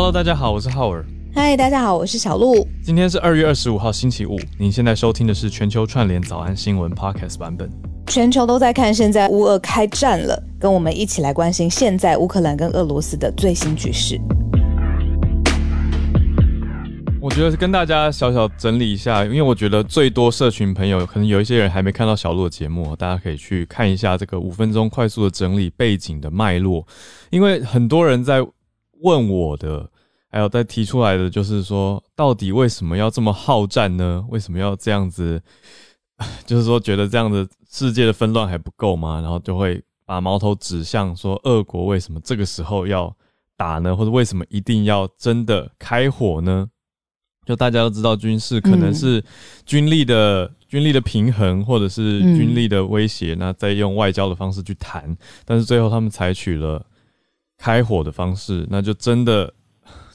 Hello，大家好，我是浩尔。嗨，大家好，我是小鹿。今天是二月二十五号，星期五。您现在收听的是全球串联早安新闻 Podcast 版本。全球都在看，现在乌俄开战了，跟我们一起来关心现在乌克兰跟俄罗斯的最新局势。我觉得跟大家小小整理一下，因为我觉得最多社群朋友可能有一些人还没看到小鹿的节目，大家可以去看一下这个五分钟快速的整理背景的脉络，因为很多人在问我的，还有再提出来的，就是说到底为什么要这么好战呢？为什么要这样子？就是说觉得这样的世界的纷乱还不够吗？然后就会把矛头指向说，俄国为什么这个时候要打呢？或者为什么一定要真的开火呢？就大家都知道，军事可能是军力的军力的平衡，或者是军力的威胁，那再用外交的方式去谈。但是最后他们采取了开火的方式，那就真的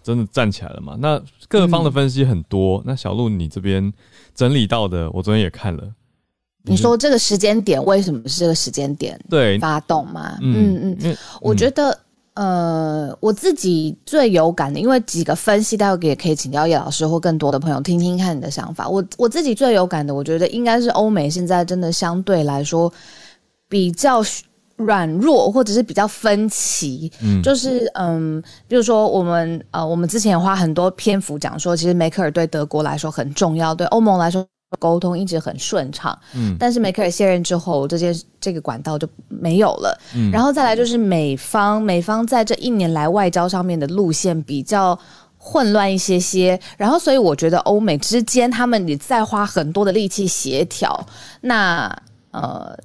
真的站起来了嘛？那各方的分析很多。那小鹿，你这边整理到的，我昨天也看了。你说这个时间点为什么是这个时间点？对，发动嘛？嗯嗯，我觉得。呃，我自己最有感的，因为几个分析，待会也可以请教叶老师或更多的朋友听听看你的想法。我我自己最有感的，我觉得应该是欧美现在真的相对来说比较软弱，或者是比较分歧。嗯，就是嗯，比如说我们呃，我们之前花很多篇幅讲说，其实梅克尔对德国来说很重要，对欧盟来说。沟通一直很顺畅，嗯，但是梅克尔卸任之后，这些这个管道就没有了，嗯，然后再来就是美方，美方在这一年来外交上面的路线比较混乱一些些，然后所以我觉得欧美之间他们也在花很多的力气协调，那呃。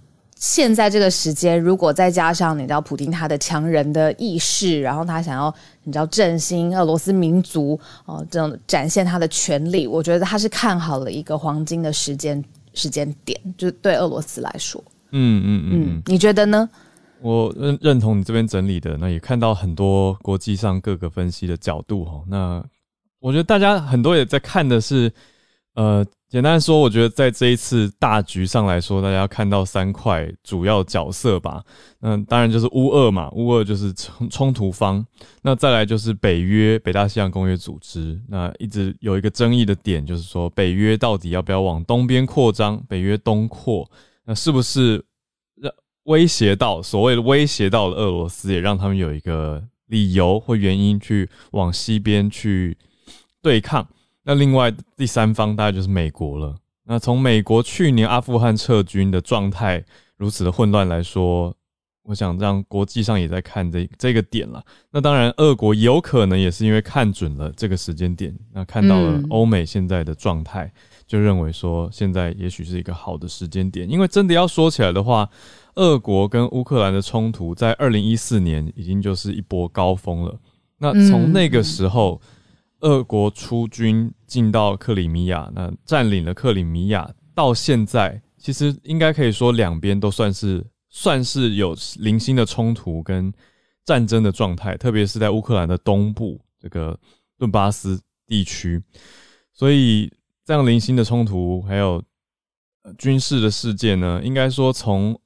现在这个时间，如果再加上你知道普京他的强人的意识，然后他想要你知道振兴俄罗斯民族哦，这种展现他的权利，我觉得他是看好了一个黄金的时间时间点，就对俄罗斯来说。嗯嗯嗯，你觉得呢？我认认同你这边整理的，那也看到很多国际上各个分析的角度哈。那我觉得大家很多也在看的是，呃。简单说，我觉得在这一次大局上来说，大家看到三块主要角色吧。那当然就是乌俄嘛，乌俄就是冲冲突方。那再来就是北约，北大西洋公约组织。那一直有一个争议的点，就是说北约到底要不要往东边扩张？北约东扩，那是不是让威胁到所谓的威胁到了俄罗斯，也让他们有一个理由或原因去往西边去对抗？那另外第三方大概就是美国了。那从美国去年阿富汗撤军的状态如此的混乱来说，我想让国际上也在看这这个点了。那当然，俄国有可能也是因为看准了这个时间点，那看到了欧美现在的状态，就认为说现在也许是一个好的时间点。因为真的要说起来的话，俄国跟乌克兰的冲突在二零一四年已经就是一波高峰了。那从那个时候。俄国出军进到克里米亚，那占领了克里米亚，到现在其实应该可以说两边都算是算是有零星的冲突跟战争的状态，特别是在乌克兰的东部这个顿巴斯地区，所以这样零星的冲突还有军事的事件呢，应该说从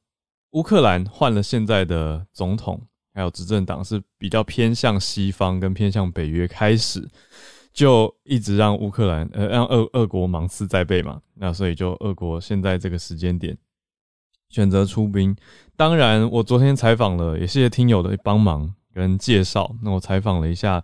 乌克兰换了现在的总统。还有执政党是比较偏向西方跟偏向北约开始，就一直让乌克兰呃让俄俄国芒刺在背嘛，那所以就俄国现在这个时间点选择出兵。当然，我昨天采访了，也谢谢听友的帮忙跟介绍。那我采访了一下，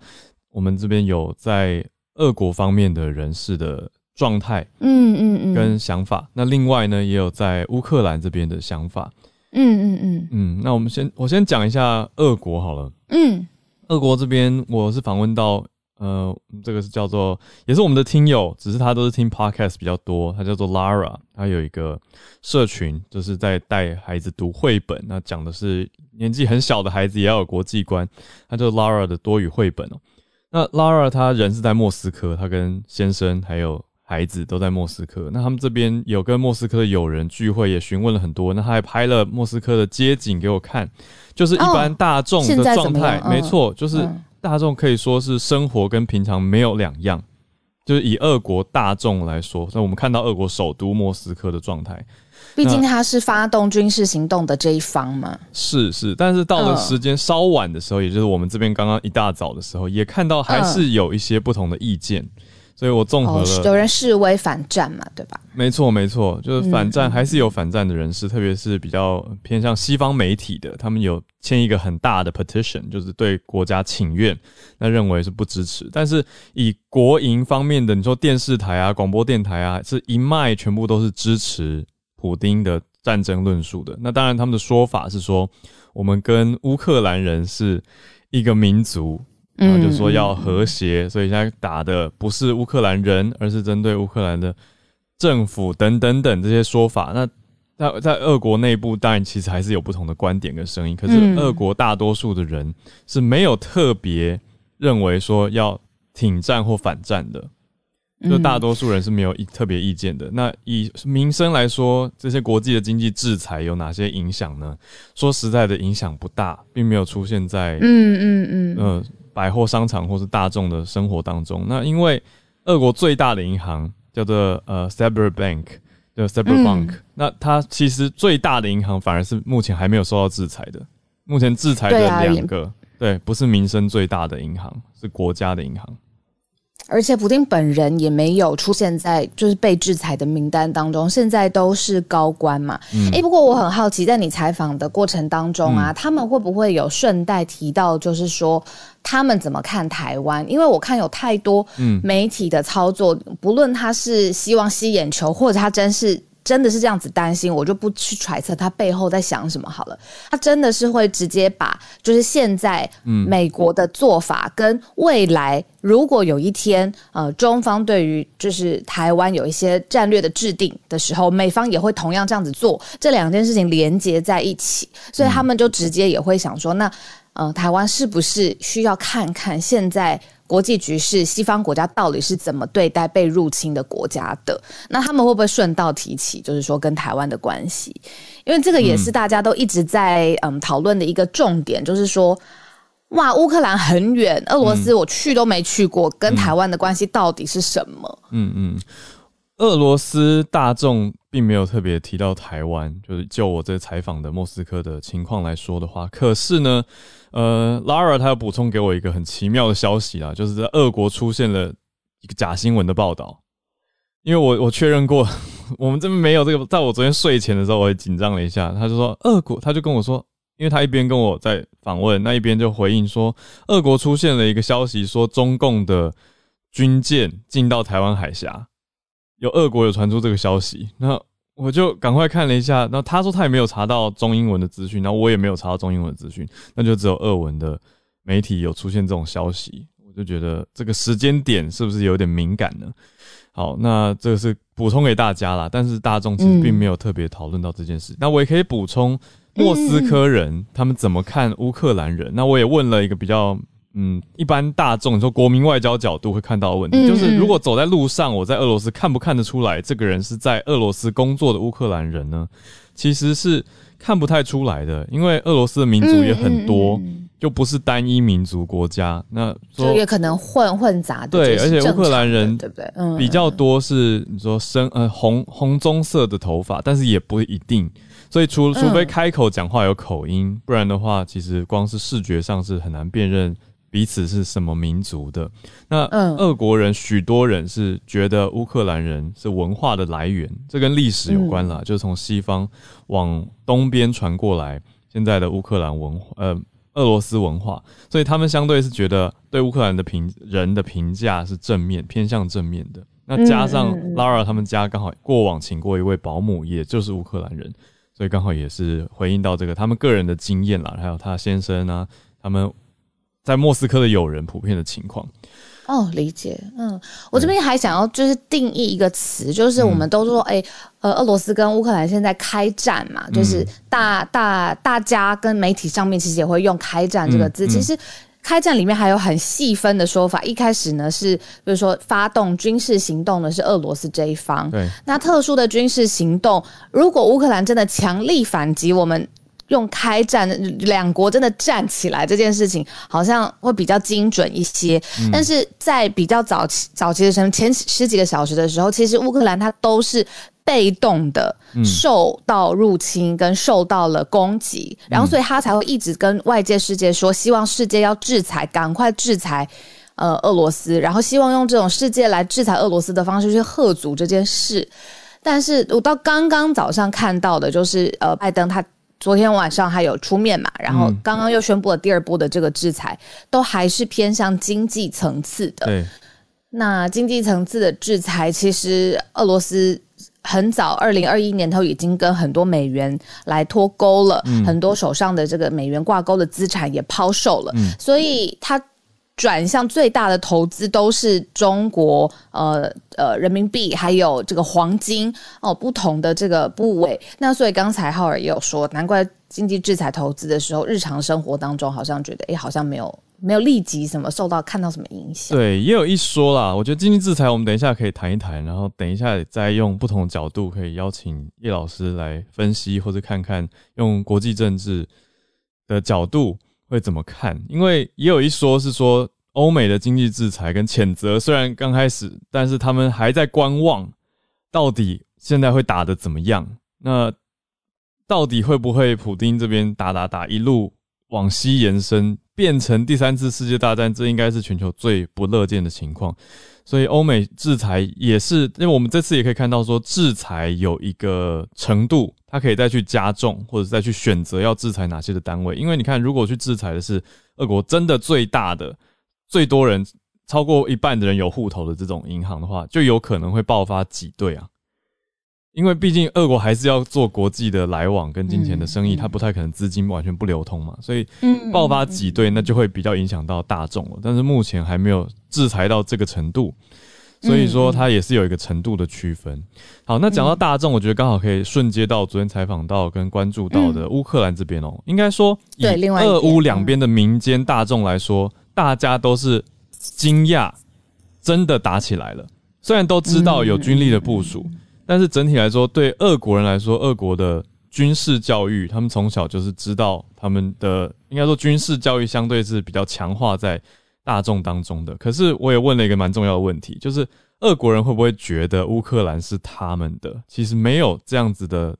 我们这边有在俄国方面的人士的状态，嗯嗯嗯，跟想法。那另外呢，也有在乌克兰这边的想法。嗯嗯嗯嗯，那我们先我先讲一下俄国好了。嗯，俄国这边我是访问到，呃，这个是叫做也是我们的听友，只是他都是听 podcast 比较多。他叫做 Lara，他有一个社群，就是在带孩子读绘本。那讲的是年纪很小的孩子也要有国际观。他叫 Lara 的多语绘本哦。那 Lara 他人是在莫斯科，他跟先生还有。孩子都在莫斯科，那他们这边有跟莫斯科的友人聚会，也询问了很多。那他还拍了莫斯科的街景给我看，就是一般大众的状态，没错，就是大众可以说是生活跟平常没有两样。就是以俄国大众来说，那我们看到俄国首都莫斯科的状态，毕竟它是发动军事行动的这一方嘛。是是，但是到了时间稍晚的时候，也就是我们这边刚刚一大早的时候，也看到还是有一些不同的意见。所以我综合了，有人示威反战嘛，对吧？没错，没错，就是反战，还是有反战的人士，特别是比较偏向西方媒体的，他们有签一个很大的 petition，就是对国家请愿，那认为是不支持。但是以国营方面的，你说电视台啊、广播电台啊，是一脉全部都是支持普丁的战争论述的。那当然，他们的说法是说，我们跟乌克兰人是一个民族。然后就说要和谐，所以现在打的不是乌克兰人，而是针对乌克兰的政府等等等这些说法。那在在俄国内部，当然其实还是有不同的观点跟声音。可是俄国大多数的人是没有特别认为说要挺战或反战的，就大多数人是没有特别意见的。那以民生来说，这些国际的经济制裁有哪些影响呢？说实在的，影响不大，并没有出现在嗯嗯嗯嗯。百货商场或是大众的生活当中，那因为俄国最大的银行叫做呃 s e b e r Bank，叫 c y b e r Bank，那它其实最大的银行反而是目前还没有受到制裁的。目前制裁的两个，对，不是民生最大的银行，是国家的银行。而且普丁本人也没有出现在就是被制裁的名单当中，现在都是高官嘛。哎，不过我很好奇，在你采访的过程当中啊，他们会不会有顺带提到，就是说他们怎么看台湾？因为我看有太多媒体的操作，不论他是希望吸眼球，或者他真是。真的是这样子担心，我就不去揣测他背后在想什么好了。他真的是会直接把，就是现在美国的做法跟未来，如果有一天呃中方对于就是台湾有一些战略的制定的时候，美方也会同样这样子做，这两件事情连接在一起，所以他们就直接也会想说，那呃台湾是不是需要看看现在？国际局势，西方国家到底是怎么对待被入侵的国家的？那他们会不会顺道提起，就是说跟台湾的关系？因为这个也是大家都一直在嗯讨论的一个重点，就是说，哇，乌克兰很远，俄罗斯我去都没去过，跟台湾的关系到底是什么？嗯嗯。俄罗斯大众并没有特别提到台湾，就是就我这采访的莫斯科的情况来说的话，可是呢，呃，Lara 他要补充给我一个很奇妙的消息啦，就是在俄国出现了一个假新闻的报道，因为我我确认过，我们这边没有这个，在我昨天睡前的时候，我也紧张了一下，他就说俄国，他就跟我说，因为他一边跟我在访问，那一边就回应说，俄国出现了一个消息，说中共的军舰进到台湾海峡。有俄国有传出这个消息，那我就赶快看了一下。那他说他也没有查到中英文的资讯，然后我也没有查到中英文的资讯，那就只有俄文的媒体有出现这种消息。我就觉得这个时间点是不是有点敏感呢？好，那这个是补充给大家啦，但是大众其实并没有特别讨论到这件事。那我也可以补充莫斯科人他们怎么看乌克兰人。那我也问了一个比较。嗯，一般大众说国民外交角度会看到的问题，就是如果走在路上，我在俄罗斯看不看得出来这个人是在俄罗斯工作的乌克兰人呢？其实是看不太出来的，因为俄罗斯的民族也很多，就不是单一民族国家。那就也可能混混杂的。对，而且乌克兰人对不对？嗯，比较多是你说深呃红红棕色的头发，但是也不一定。所以除除非开口讲话有口音，不然的话，其实光是视觉上是很难辨认。彼此是什么民族的？那俄国人许多人是觉得乌克兰人是文化的来源，这跟历史有关了，就是从西方往东边传过来，现在的乌克兰文化，呃，俄罗斯文化，所以他们相对是觉得对乌克兰的评人的评价是正面，偏向正面的。那加上 Lara 他们家刚好过往请过一位保姆，也就是乌克兰人，所以刚好也是回应到这个他们个人的经验啦，还有他先生啊，他们。在莫斯科的友人普遍的情况哦，理解。嗯，我这边还想要就是定义一个词，就是我们都说，哎，呃，俄罗斯跟乌克兰现在开战嘛，就是大大大家跟媒体上面其实也会用“开战”这个字。其实，开战里面还有很细分的说法。一开始呢是，比如说发动军事行动的是俄罗斯这一方。对。那特殊的军事行动，如果乌克兰真的强力反击，我们。用开战，两国真的站起来这件事情，好像会比较精准一些。但是在比较早期早期的时候，前十几个小时的时候，其实乌克兰它都是被动的受到入侵跟受到了攻击，然后所以他才会一直跟外界世界说，希望世界要制裁，赶快制裁呃俄罗斯，然后希望用这种世界来制裁俄罗斯的方式去贺阻这件事。但是我到刚刚早上看到的，就是呃，拜登他昨天晚上还有出面嘛，然后刚刚又宣布了第二波的这个制裁，都还是偏向经济层次的。对，那经济层次的制裁，其实俄罗斯很早，二零二一年头已经跟很多美元来脱钩了，很多手上的这个美元挂钩的资产也抛售了，所以它。转向最大的投资都是中国，呃呃，人民币还有这个黄金哦，不同的这个部位。那所以刚才浩尔也有说，难怪经济制裁投资的时候，日常生活当中好像觉得，哎，好像没有没有立即什么受到看到什么影响。对，也有一说啦。我觉得经济制裁，我们等一下可以谈一谈，然后等一下再用不同角度，可以邀请叶老师来分析，或者看看用国际政治的角度。会怎么看？因为也有一说是说，欧美的经济制裁跟谴责虽然刚开始，但是他们还在观望，到底现在会打的怎么样？那到底会不会普丁这边打打打，一路往西延伸，变成第三次世界大战？这应该是全球最不乐见的情况。所以欧美制裁也是，因为我们这次也可以看到说，制裁有一个程度，它可以再去加重，或者再去选择要制裁哪些的单位。因为你看，如果去制裁的是俄国真的最大的、最多人超过一半的人有户头的这种银行的话，就有可能会爆发挤兑啊。因为毕竟俄国还是要做国际的来往跟金钱的生意，它不太可能资金完全不流通嘛，所以爆发挤兑那就会比较影响到大众了。但是目前还没有制裁到这个程度，所以说它也是有一个程度的区分。好，那讲到大众，我觉得刚好可以顺接到昨天采访到跟关注到的乌克兰这边哦。应该说，以俄乌两边的民间大众来说，大家都是惊讶，真的打起来了。虽然都知道有军力的部署。但是整体来说，对俄国人来说，俄国的军事教育，他们从小就是知道他们的，应该说军事教育相对是比较强化在大众当中的。可是我也问了一个蛮重要的问题，就是俄国人会不会觉得乌克兰是他们的？其实没有这样子的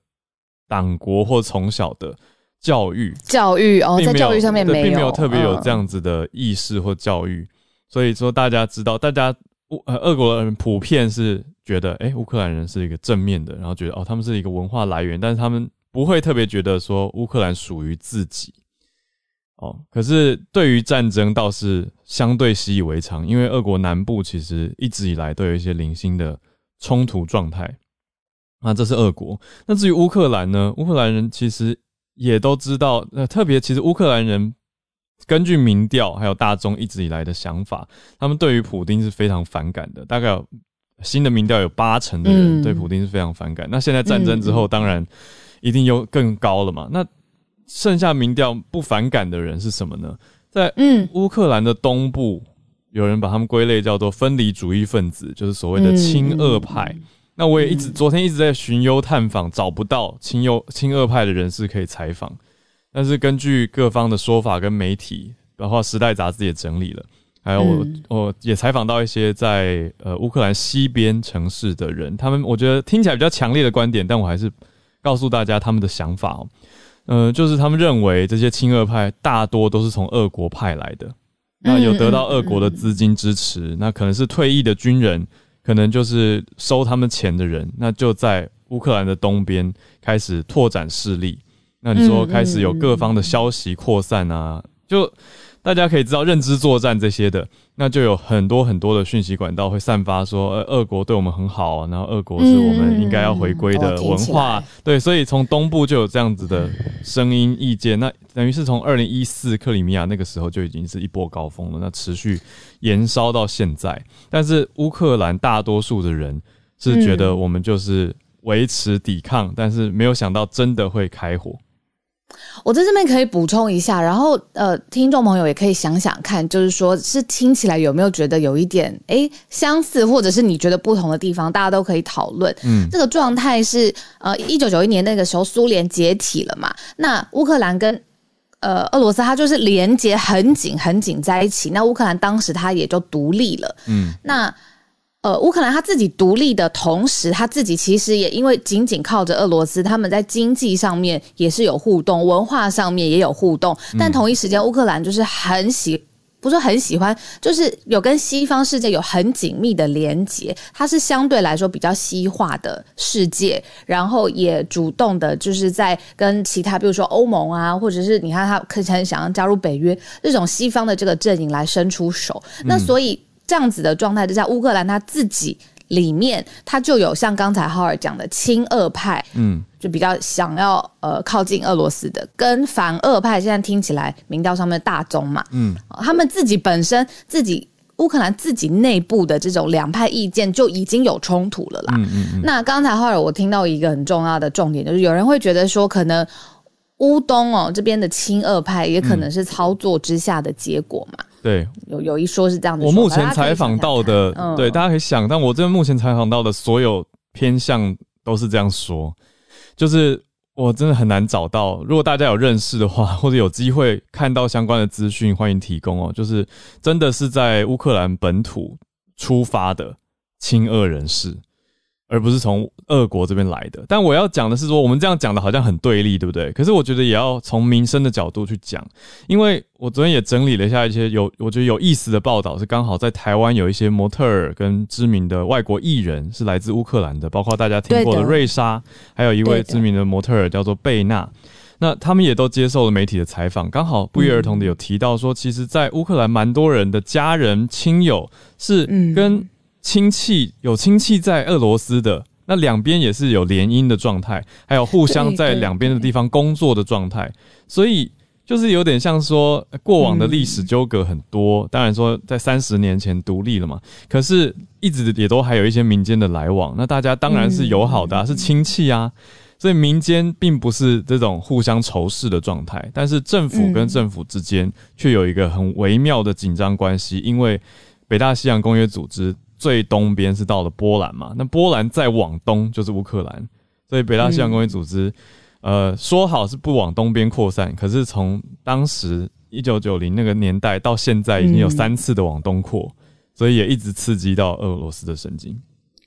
党国或从小的教育，教育哦，在教育上面没有，并没有特别有这样子的意识或教育。所以说，大家知道，大家乌呃，俄国人普遍是。觉得哎，乌克兰人是一个正面的，然后觉得哦，他们是一个文化来源，但是他们不会特别觉得说乌克兰属于自己哦。可是对于战争倒是相对习以为常，因为俄国南部其实一直以来都有一些零星的冲突状态。那这是俄国。那至于乌克兰呢？乌克兰人其实也都知道，那特别其实乌克兰人根据民调还有大众一直以来的想法，他们对于普丁是非常反感的，大概有。新的民调有八成的人对普丁是非常反感。那现在战争之后，当然一定又更高了嘛。那剩下民调不反感的人是什么呢？在乌克兰的东部，有人把他们归类叫做分离主义分子，就是所谓的亲俄派。那我也一直昨天一直在寻幽探访，找不到亲右亲俄派的人士可以采访。但是根据各方的说法跟媒体，包括《时代》杂志也整理了。还有我，我也采访到一些在呃乌克兰西边城市的人，他们我觉得听起来比较强烈的观点，但我还是告诉大家他们的想法哦。嗯，就是他们认为这些亲俄派大多都是从俄国派来的，那有得到俄国的资金支持，那可能是退役的军人，可能就是收他们钱的人，那就在乌克兰的东边开始拓展势力。那你说开始有各方的消息扩散啊，就。大家可以知道认知作战这些的，那就有很多很多的讯息管道会散发说，呃，俄国对我们很好，然后俄国是我们应该要回归的文化，对，所以从东部就有这样子的声音意见，那等于是从二零一四克里米亚那个时候就已经是一波高峰了，那持续延烧到现在，但是乌克兰大多数的人是觉得我们就是维持抵抗，但是没有想到真的会开火。我在这边可以补充一下，然后呃，听众朋友也可以想想看，就是说是听起来有没有觉得有一点哎相似，或者是你觉得不同的地方，大家都可以讨论。嗯，这个状态是呃，一九九一年那个时候苏联解体了嘛，那乌克兰跟呃俄罗斯它就是连接很紧很紧在一起，那乌克兰当时它也就独立了。嗯，那呃，乌克兰他自己独立的同时，他自己其实也因为仅仅靠着俄罗斯，他们在经济上面也是有互动，文化上面也有互动。但同一时间，乌克兰就是很喜，不是很喜欢，就是有跟西方世界有很紧密的连接。它是相对来说比较西化的世界，然后也主动的，就是在跟其他，比如说欧盟啊，或者是你看他可能想要加入北约这种西方的这个阵营来伸出手。那所以。这样子的状态之下，乌克兰他自己里面他就有像刚才浩尔讲的亲俄派，嗯，就比较想要呃靠近俄罗斯的，跟反俄派现在听起来民调上面大宗嘛，嗯，他们自己本身自己乌克兰自己内部的这种两派意见就已经有冲突了啦。嗯嗯。那刚才浩尔我听到一个很重要的重点，就是有人会觉得说，可能乌东哦这边的亲俄派也可能是操作之下的结果嘛。对，有有一说是这样子。我目前采访到的，对，大家可以想，但我这边目前采访到的所有偏向都是这样说，就是我真的很难找到。如果大家有认识的话，或者有机会看到相关的资讯，欢迎提供哦。就是真的是在乌克兰本土出发的亲俄人士。而不是从俄国这边来的，但我要讲的是说，我们这样讲的好像很对立，对不对？可是我觉得也要从民生的角度去讲，因为我昨天也整理了一下一些有我觉得有意思的报道，是刚好在台湾有一些模特儿跟知名的外国艺人是来自乌克兰的，包括大家听过的瑞莎，还有一位知名的模特儿叫做贝娜，那他们也都接受了媒体的采访，刚好不约而同的有提到说，其实，在乌克兰蛮多人的家人亲友是跟。亲戚有亲戚在俄罗斯的，那两边也是有联姻的状态，还有互相在两边的地方工作的状态，所以就是有点像说过往的历史纠葛很多。当然说在三十年前独立了嘛，可是一直也都还有一些民间的来往，那大家当然是友好的，是亲戚啊，所以民间并不是这种互相仇视的状态，但是政府跟政府之间却有一个很微妙的紧张关系，因为北大西洋公约组织。最东边是到了波兰嘛？那波兰再往东就是乌克兰，所以北大西洋公约组织，呃，说好是不往东边扩散，可是从当时一九九零那个年代到现在，已经有三次的往东扩，所以也一直刺激到俄罗斯的神经。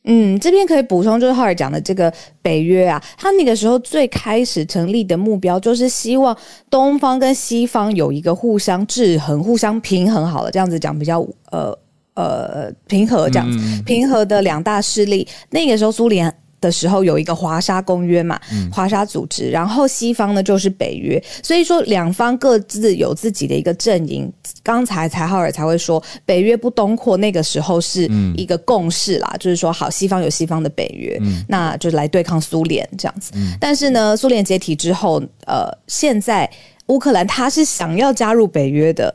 嗯，这边可以补充，就是浩尔讲的这个北约啊，他那个时候最开始成立的目标，就是希望东方跟西方有一个互相制衡、互相平衡，好了，这样子讲比较呃。呃，平和这样子，平和的两大势力。那个时候，苏联的时候有一个华沙公约嘛，华沙组织。然后西方呢就是北约，所以说两方各自有自己的一个阵营。刚才柴浩尔才会说，北约不东扩，那个时候是一个共识啦，就是说好，西方有西方的北约，那就来对抗苏联这样子。但是呢，苏联解体之后，呃，现在乌克兰他是想要加入北约的。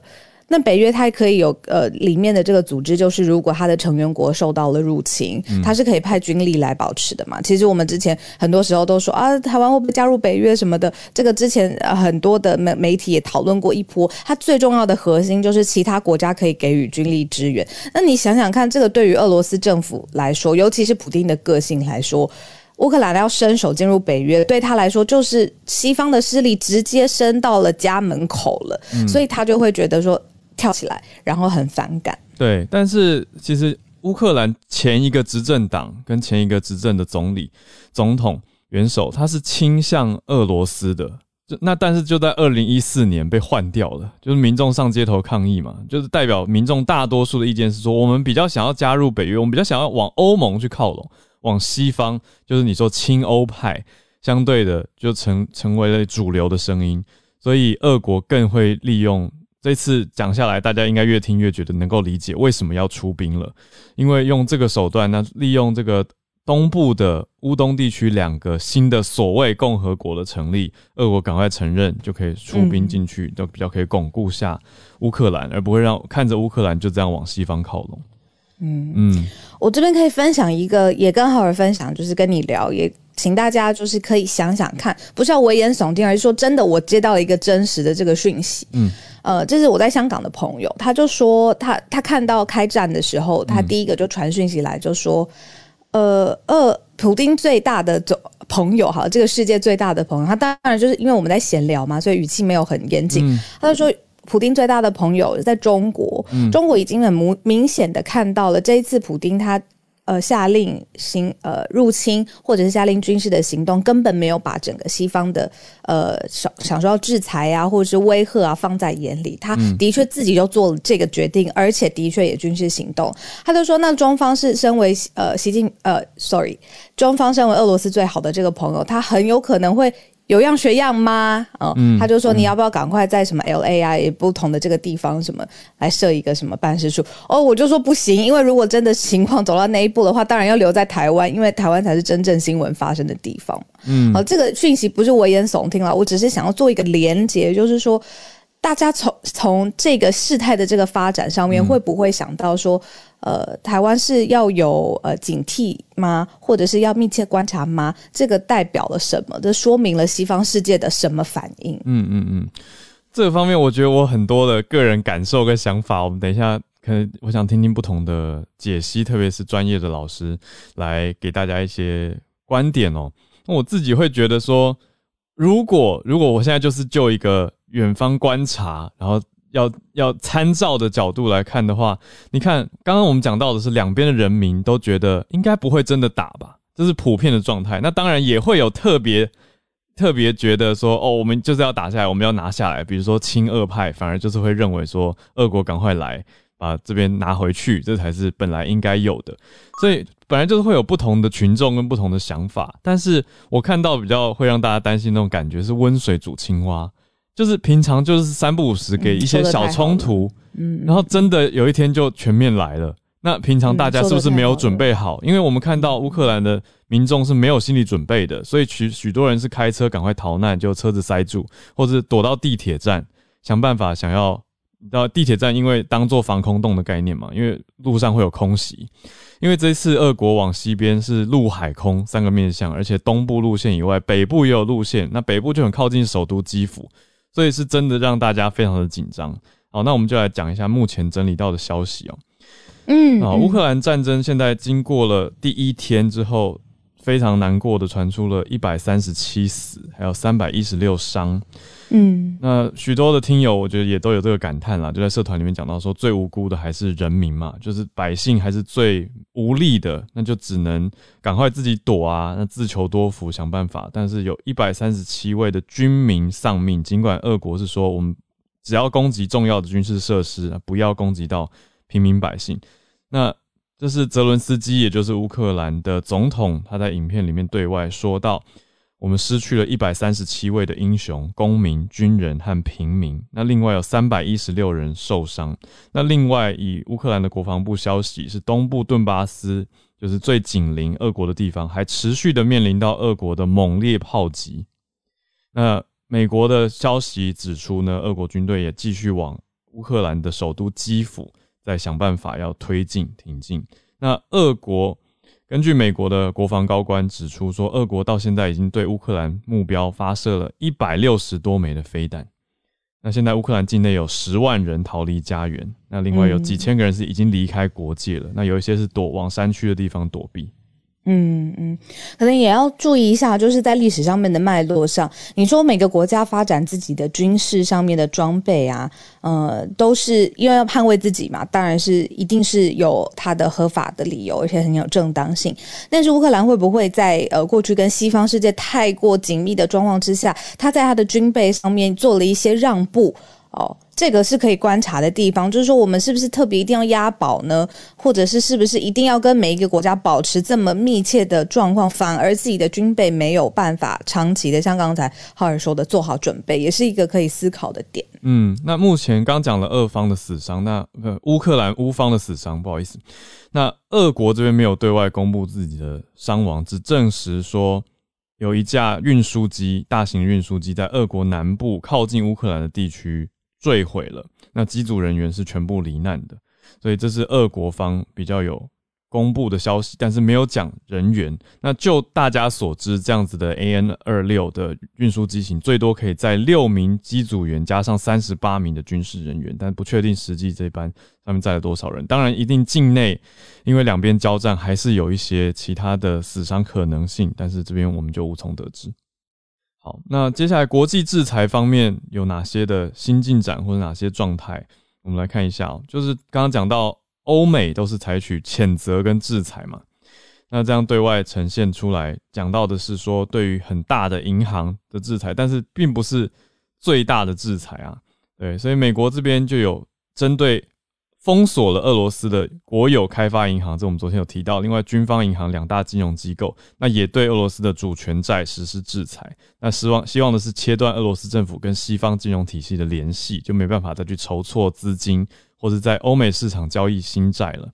那北约它可以有呃里面的这个组织，就是如果它的成员国受到了入侵，它是可以派军力来保持的嘛。其实我们之前很多时候都说啊，台湾会不会加入北约什么的，这个之前很多的媒媒体也讨论过一波。它最重要的核心就是其他国家可以给予军力支援。那你想想看，这个对于俄罗斯政府来说，尤其是普丁的个性来说，乌克兰要伸手进入北约，对他来说就是西方的势力直接伸到了家门口了，所以他就会觉得说。跳起来，然后很反感。对，但是其实乌克兰前一个执政党跟前一个执政的总理、总统元首，他是倾向俄罗斯的。就那，但是就在二零一四年被换掉了，就是民众上街头抗议嘛，就是代表民众大多数的意见是说，我们比较想要加入北约，我们比较想要往欧盟去靠拢，往西方，就是你说亲欧派，相对的就成成为了主流的声音，所以俄国更会利用。这次讲下来，大家应该越听越觉得能够理解为什么要出兵了，因为用这个手段，那利用这个东部的乌东地区两个新的所谓共和国的成立，俄国赶快承认就可以出兵进去，都比较可以巩固下乌克兰，而不会让看着乌克兰就这样往西方靠拢。嗯嗯，我这边可以分享一个，也跟浩尔分享，就是跟你聊，也请大家就是可以想想看，不是要危言耸听，而是说真的，我接到了一个真实的这个讯息。嗯。呃，这是我在香港的朋友，他就说他他看到开战的时候，他第一个就传讯息来，就说，呃，呃，普丁最大的总朋友哈，这个世界最大的朋友，他当然就是因为我们在闲聊嘛，所以语气没有很严谨。他就说，普丁最大的朋友在中国，中国已经很明明显的看到了这一次普丁他呃下令行呃入侵或者是下令军事的行动，根本没有把整个西方的呃想想说要制裁啊或者是威吓啊放在眼里。他的确自己就做了这个决定，而且的确也军事行动。他就说，那中方是身为呃习近呃，sorry，中方身为俄罗斯最好的这个朋友，他很有可能会。有样学样吗？哦，他就说你要不要赶快在什么 L A 啊，不同的这个地方什么来设一个什么办事处？哦，我就说不行，因为如果真的情况走到那一步的话，当然要留在台湾，因为台湾才是真正新闻发生的地方。嗯，好，这个讯息不是危言耸听了，我只是想要做一个连接，就是说。大家从从这个事态的这个发展上面，会不会想到说，呃，台湾是要有呃警惕吗？或者是要密切观察吗？这个代表了什么？这说明了西方世界的什么反应？嗯嗯嗯，这个方面我觉得我很多的个人感受跟想法，我们等一下可能我想听听不同的解析，特别是专业的老师来给大家一些观点哦。那我自己会觉得说，如果如果我现在就是就一个。远方观察，然后要要参照的角度来看的话，你看刚刚我们讲到的是两边的人民都觉得应该不会真的打吧，这是普遍的状态。那当然也会有特别特别觉得说，哦，我们就是要打下来，我们要拿下来。比如说亲俄派，反而就是会认为说，俄国赶快来把这边拿回去，这才是本来应该有的。所以本来就是会有不同的群众跟不同的想法。但是我看到比较会让大家担心那种感觉是温水煮青蛙。就是平常就是三不五时给一些小冲突，嗯，然后真的有一天就全面来了。那平常大家是不是没有准备好？因为我们看到乌克兰的民众是没有心理准备的，所以许许多人是开车赶快逃难，就车子塞住，或者躲到地铁站，想办法想要到地铁站，因为当做防空洞的概念嘛，因为路上会有空袭。因为这次俄国往西边是陆海空三个面向，而且东部路线以外，北部也有路线，那北部就很靠近首都基辅。所以是真的让大家非常的紧张。好，那我们就来讲一下目前整理到的消息哦。嗯，啊，乌克兰战争现在经过了第一天之后。非常难过的传出了一百三十七死，还有三百一十六伤。嗯，那许多的听友，我觉得也都有这个感叹啦，就在社团里面讲到说，最无辜的还是人民嘛，就是百姓还是最无力的，那就只能赶快自己躲啊，那自求多福，想办法。但是有一百三十七位的军民丧命，尽管俄国是说我们只要攻击重要的军事设施，不要攻击到平民百姓。那这是泽伦斯基，也就是乌克兰的总统，他在影片里面对外说到：“我们失去了一百三十七位的英雄、公民、军人和平民。那另外有三百一十六人受伤。那另外，以乌克兰的国防部消息，是东部顿巴斯，就是最紧邻俄国的地方，还持续的面临到俄国的猛烈炮击。那美国的消息指出呢，俄国军队也继续往乌克兰的首都基辅。”在想办法要推进挺进。那俄国根据美国的国防高官指出说，俄国到现在已经对乌克兰目标发射了一百六十多枚的飞弹。那现在乌克兰境内有十万人逃离家园，那另外有几千个人是已经离开国界了。那有一些是躲往山区的地方躲避。嗯嗯，可能也要注意一下，就是在历史上面的脉络上，你说每个国家发展自己的军事上面的装备啊，呃，都是因为要捍卫自己嘛，当然是一定是有它的合法的理由，而且很有正当性。但是乌克兰会不会在呃过去跟西方世界太过紧密的状况之下，他在他的军备上面做了一些让步？哦。这个是可以观察的地方，就是说我们是不是特别一定要押宝呢？或者是是不是一定要跟每一个国家保持这么密切的状况，反而自己的军备没有办法长期的，像刚才浩尔说的做好准备，也是一个可以思考的点。嗯，那目前刚讲了俄方的死伤，那乌克兰乌方的死伤，不好意思，那俄国这边没有对外公布自己的伤亡，只证实说有一架运输机，大型运输机在俄国南部靠近乌克兰的地区。坠毁了，那机组人员是全部罹难的，所以这是俄国方比较有公布的消息，但是没有讲人员。那就大家所知，这样子的 AN 二六的运输机型最多可以载六名机组员加上三十八名的军事人员，但不确定实际这班上面载了多少人。当然，一定境内因为两边交战，还是有一些其他的死伤可能性，但是这边我们就无从得知。好，那接下来国际制裁方面有哪些的新进展或者哪些状态？我们来看一下哦。就是刚刚讲到欧美都是采取谴责跟制裁嘛，那这样对外呈现出来，讲到的是说对于很大的银行的制裁，但是并不是最大的制裁啊。对，所以美国这边就有针对。封锁了俄罗斯的国有开发银行，这我们昨天有提到。另外，军方银行两大金融机构，那也对俄罗斯的主权债实施制裁。那希望希望的是切断俄罗斯政府跟西方金融体系的联系，就没办法再去筹措资金或者在欧美市场交易新债了。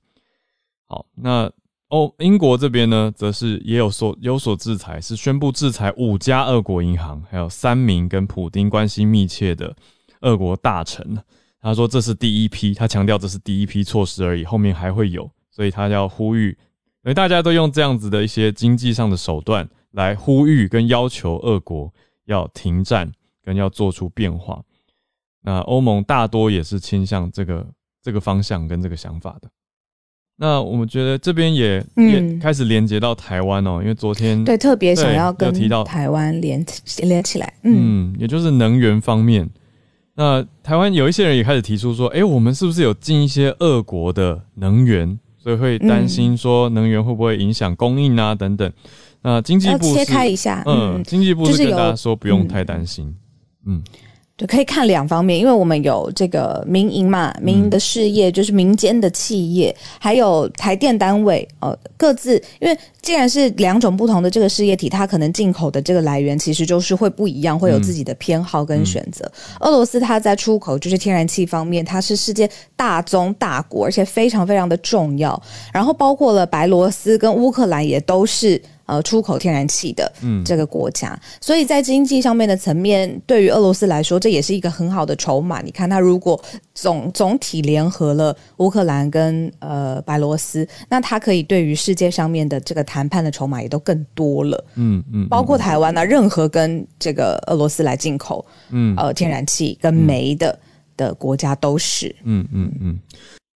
好，那欧英国这边呢，则是也有所有所制裁，是宣布制裁五家俄国银行，还有三名跟普丁关系密切的俄国大臣。他说这是第一批，他强调这是第一批措施而已，后面还会有，所以他要呼吁，因为大家都用这样子的一些经济上的手段来呼吁跟要求俄国要停战，跟要做出变化。那欧盟大多也是倾向这个这个方向跟这个想法的。那我们觉得这边也也开始连接到台湾哦，因为昨天对特别想要跟提到台湾连连起来，嗯，也就是能源方面。那台湾有一些人也开始提出说，哎，我们是不是有进一些俄国的能源，所以会担心说能源会不会影响供应啊等等。那经济部切开一下，嗯，经济部是跟大家说不用太担心，嗯。可以看两方面，因为我们有这个民营嘛，民营的事业就是民间的企业，还有台电单位，呃，各自因为既然是两种不同的这个事业体，它可能进口的这个来源其实就是会不一样，会有自己的偏好跟选择。俄罗斯它在出口就是天然气方面，它是世界大宗大国，而且非常非常的重要。然后包括了白罗斯跟乌克兰也都是。呃，出口天然气的这个国家，所以在经济上面的层面，对于俄罗斯来说，这也是一个很好的筹码。你看，它如果总总体联合了乌克兰跟呃白罗斯，那它可以对于世界上面的这个谈判的筹码也都更多了。嗯嗯，包括台湾呢，任何跟这个俄罗斯来进口嗯呃天然气跟煤的的国家都是。嗯嗯嗯，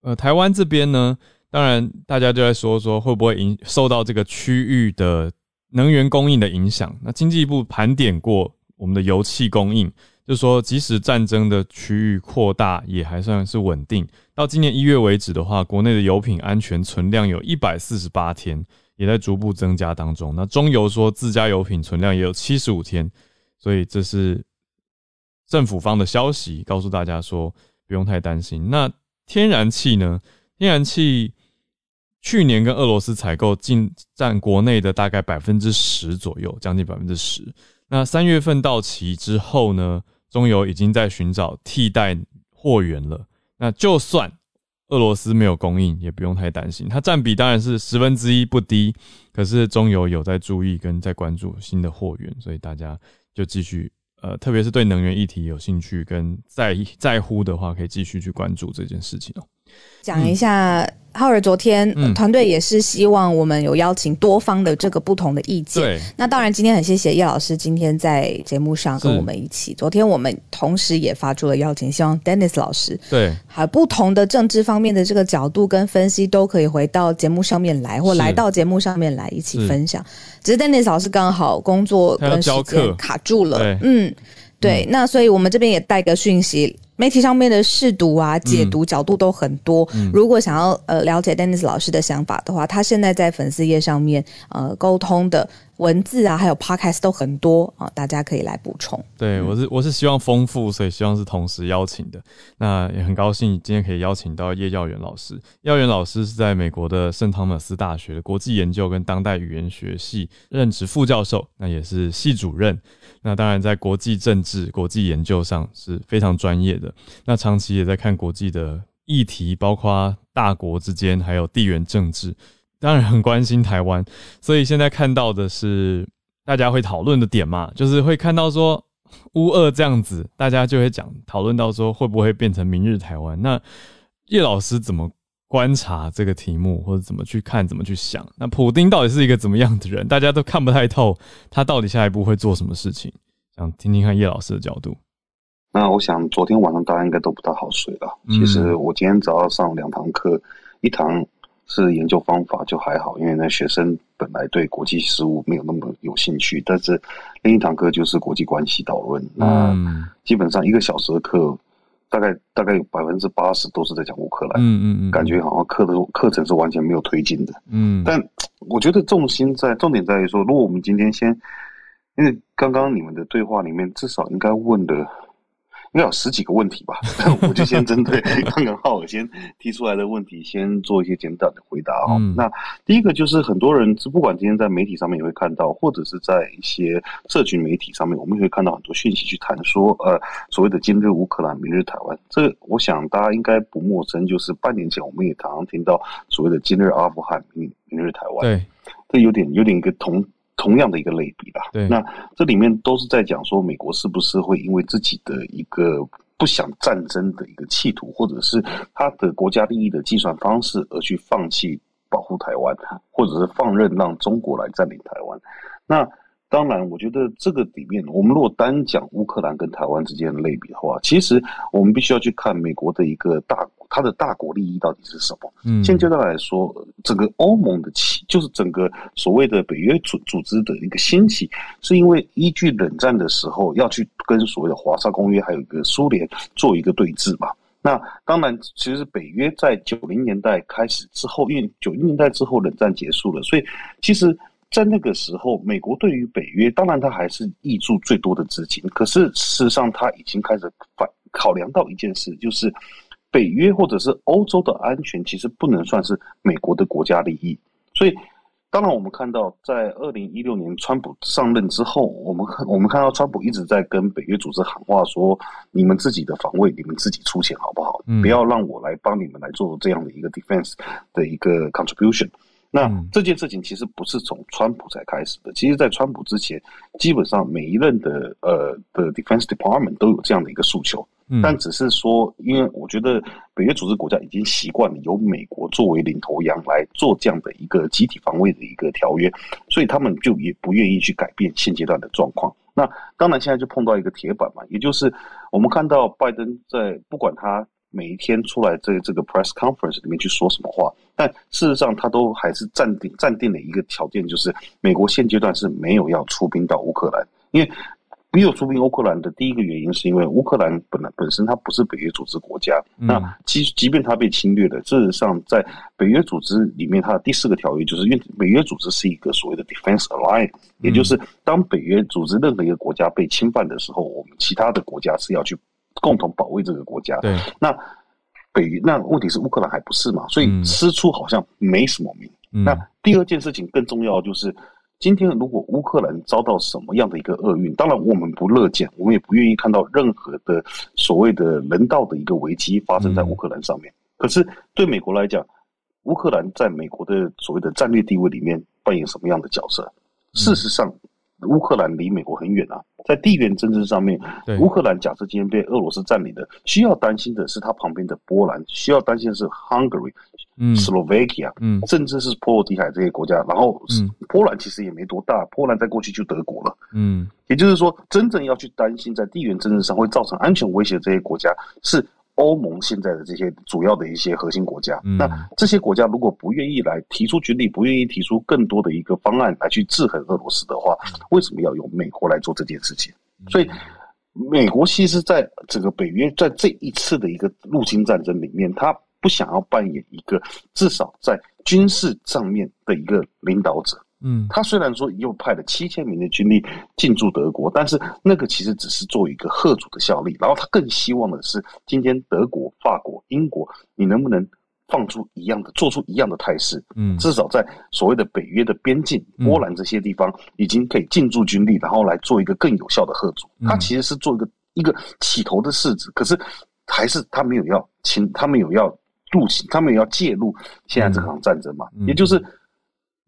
呃，台湾这边呢？当然，大家就在说说会不会影受到这个区域的能源供应的影响。那经济部盘点过我们的油气供应，就说即使战争的区域扩大，也还算是稳定。到今年一月为止的话，国内的油品安全存量有一百四十八天，也在逐步增加当中。那中油说自家油品存量也有七十五天，所以这是政府方的消息，告诉大家说不用太担心。那天然气呢？天然气。去年跟俄罗斯采购进占国内的大概百分之十左右，将近百分之十。那三月份到期之后呢，中油已经在寻找替代货源了。那就算俄罗斯没有供应，也不用太担心。它占比当然是十分之一不低，可是中油有在注意跟在关注新的货源，所以大家就继续呃，特别是对能源议题有兴趣跟在意在乎的话，可以继续去关注这件事情哦。讲一下。浩尔昨天团队也是希望我们有邀请多方的这个不同的意见。对，那当然今天很谢谢叶老师今天在节目上跟我们一起。昨天我们同时也发出了邀请，希望 Dennis 老师对，还有不同的政治方面的这个角度跟分析都可以回到节目上面来，或来到节目上面来一起分享。只是 Dennis 老师刚好工作跟时间卡住了，嗯，对，那所以我们这边也带个讯息。媒体上面的试读啊、解读角度都很多。如果想要呃了解 Dennis 老师的想法的话，他现在在粉丝页上面呃沟通的。文字啊，还有 podcast 都很多啊，大家可以来补充。对我是我是希望丰富，所以希望是同时邀请的。那也很高兴今天可以邀请到叶耀元老师。耀元老师是在美国的圣汤马斯大学的国际研究跟当代语言学系任职副教授，那也是系主任。那当然在国际政治、国际研究上是非常专业的。那长期也在看国际的议题，包括大国之间还有地缘政治。当然很关心台湾，所以现在看到的是大家会讨论的点嘛，就是会看到说乌二这样子，大家就会讲讨论到说会不会变成明日台湾？那叶老师怎么观察这个题目，或者怎么去看，怎么去想？那普丁到底是一个怎么样的人？大家都看不太透，他到底下一步会做什么事情？想听听看叶老师的角度。那我想昨天晚上大家应该都不太好睡了。其实我今天早上上两堂课，一堂。是研究方法就还好，因为那学生本来对国际事务没有那么有兴趣。但是另一堂课就是国际关系导论，那基本上一个小时的课，大概大概有百分之八十都是在讲乌克兰，嗯嗯嗯，感觉好像课的课程是完全没有推进的，嗯，但我觉得重心在重点在于说，如果我们今天先，因为刚刚你们的对话里面至少应该问的。应该有十几个问题吧，我就先针对 刚刚浩尔先提出来的问题，先做一些简短的回答哈。那第一个就是很多人，不管今天在媒体上面也会看到，或者是在一些社群媒体上面，我们也会看到很多讯息去谈说，呃，所谓的今日乌克兰，明日台湾。这我想大家应该不陌生，就是半年前我们也常常听到所谓的今日阿富汗，明明日台湾。对，这有点有点一个同。同样的一个类比吧。对，那这里面都是在讲说，美国是不是会因为自己的一个不想战争的一个企图，或者是他的国家利益的计算方式，而去放弃保护台湾，或者是放任让中国来占领台湾？那当然，我觉得这个里面，我们如果单讲乌克兰跟台湾之间的类比的话，其实我们必须要去看美国的一个大。它的大国利益到底是什么？嗯，现阶段来说，整个欧盟的起，就是整个所谓的北约组组织的一个兴起，是因为依据冷战的时候要去跟所谓的华沙公约还有一个苏联做一个对峙嘛。那当然，其实北约在九零年代开始之后，因为九零年代之后冷战结束了，所以其实，在那个时候，美国对于北约，当然它还是挹注最多的资金，可是事实上，它已经开始反考量到一件事，就是。北约或者是欧洲的安全，其实不能算是美国的国家利益。所以，当然我们看到，在二零一六年川普上任之后，我们看我们看到川普一直在跟北约组织喊话，说你们自己的防卫，你们自己出钱好不好？不要让我来帮你们来做这样的一个 defense 的一个 contribution。那这件事情其实不是从川普才开始的，其实在川普之前，基本上每一任的呃的 defense department 都有这样的一个诉求。但只是说，因为我觉得北约组织国家已经习惯了由美国作为领头羊来做这样的一个集体防卫的一个条约，所以他们就也不愿意去改变现阶段的状况。那当然，现在就碰到一个铁板嘛，也就是我们看到拜登在不管他每一天出来在这个 press conference 里面去说什么话，但事实上他都还是暂定暂定了一个条件，就是美国现阶段是没有要出兵到乌克兰，因为。没有出兵乌克兰的第一个原因，是因为乌克兰本来本身它不是北约组织国家。那即即便它被侵略了，事实上在北约组织里面，它的第四个条约就是，因为北约组织是一个所谓的 defense alliance，也就是当北约组织任何一个国家被侵犯的时候，我们其他的国家是要去共同保卫这个国家。对，那北约那问题是乌克兰还不是嘛？所以吃出好像没什么名。那第二件事情更重要就是。今天如果乌克兰遭到什么样的一个厄运，当然我们不乐见，我们也不愿意看到任何的所谓的人道的一个危机发生在乌克兰上面。可是对美国来讲，乌克兰在美国的所谓的战略地位里面扮演什么样的角色？事实上。乌克兰离美国很远啊，在地缘政治上面，乌克兰假设今天被俄罗斯占领的，需要担心的是它旁边的波兰，需要担心的是 Hungary、嗯，Slovakia，嗯，甚至是波罗的海这些国家。然后，波兰其实也没多大，波兰在过去就德国了，嗯，也就是说，真正要去担心在地缘政治上会造成安全威胁这些国家是。欧盟现在的这些主要的一些核心国家，那这些国家如果不愿意来提出军力，不愿意提出更多的一个方案来去制衡俄罗斯的话，为什么要由美国来做这件事情？所以，美国其实在这个北约在这一次的一个入侵战争里面，他不想要扮演一个至少在军事上面的一个领导者。嗯，他虽然说又派了七千名的军力进驻德国，但是那个其实只是做一个贺主的效力。然后他更希望的是，今天德国、法国、英国，你能不能放出一样的，做出一样的态势？嗯，至少在所谓的北约的边境，波兰这些地方已经可以进驻军力，然后来做一个更有效的贺主。他其实是做一个一个起头的试子，可是还是他没有要侵，他没有要入侵，他没有要介入现在这场战争嘛？也就是。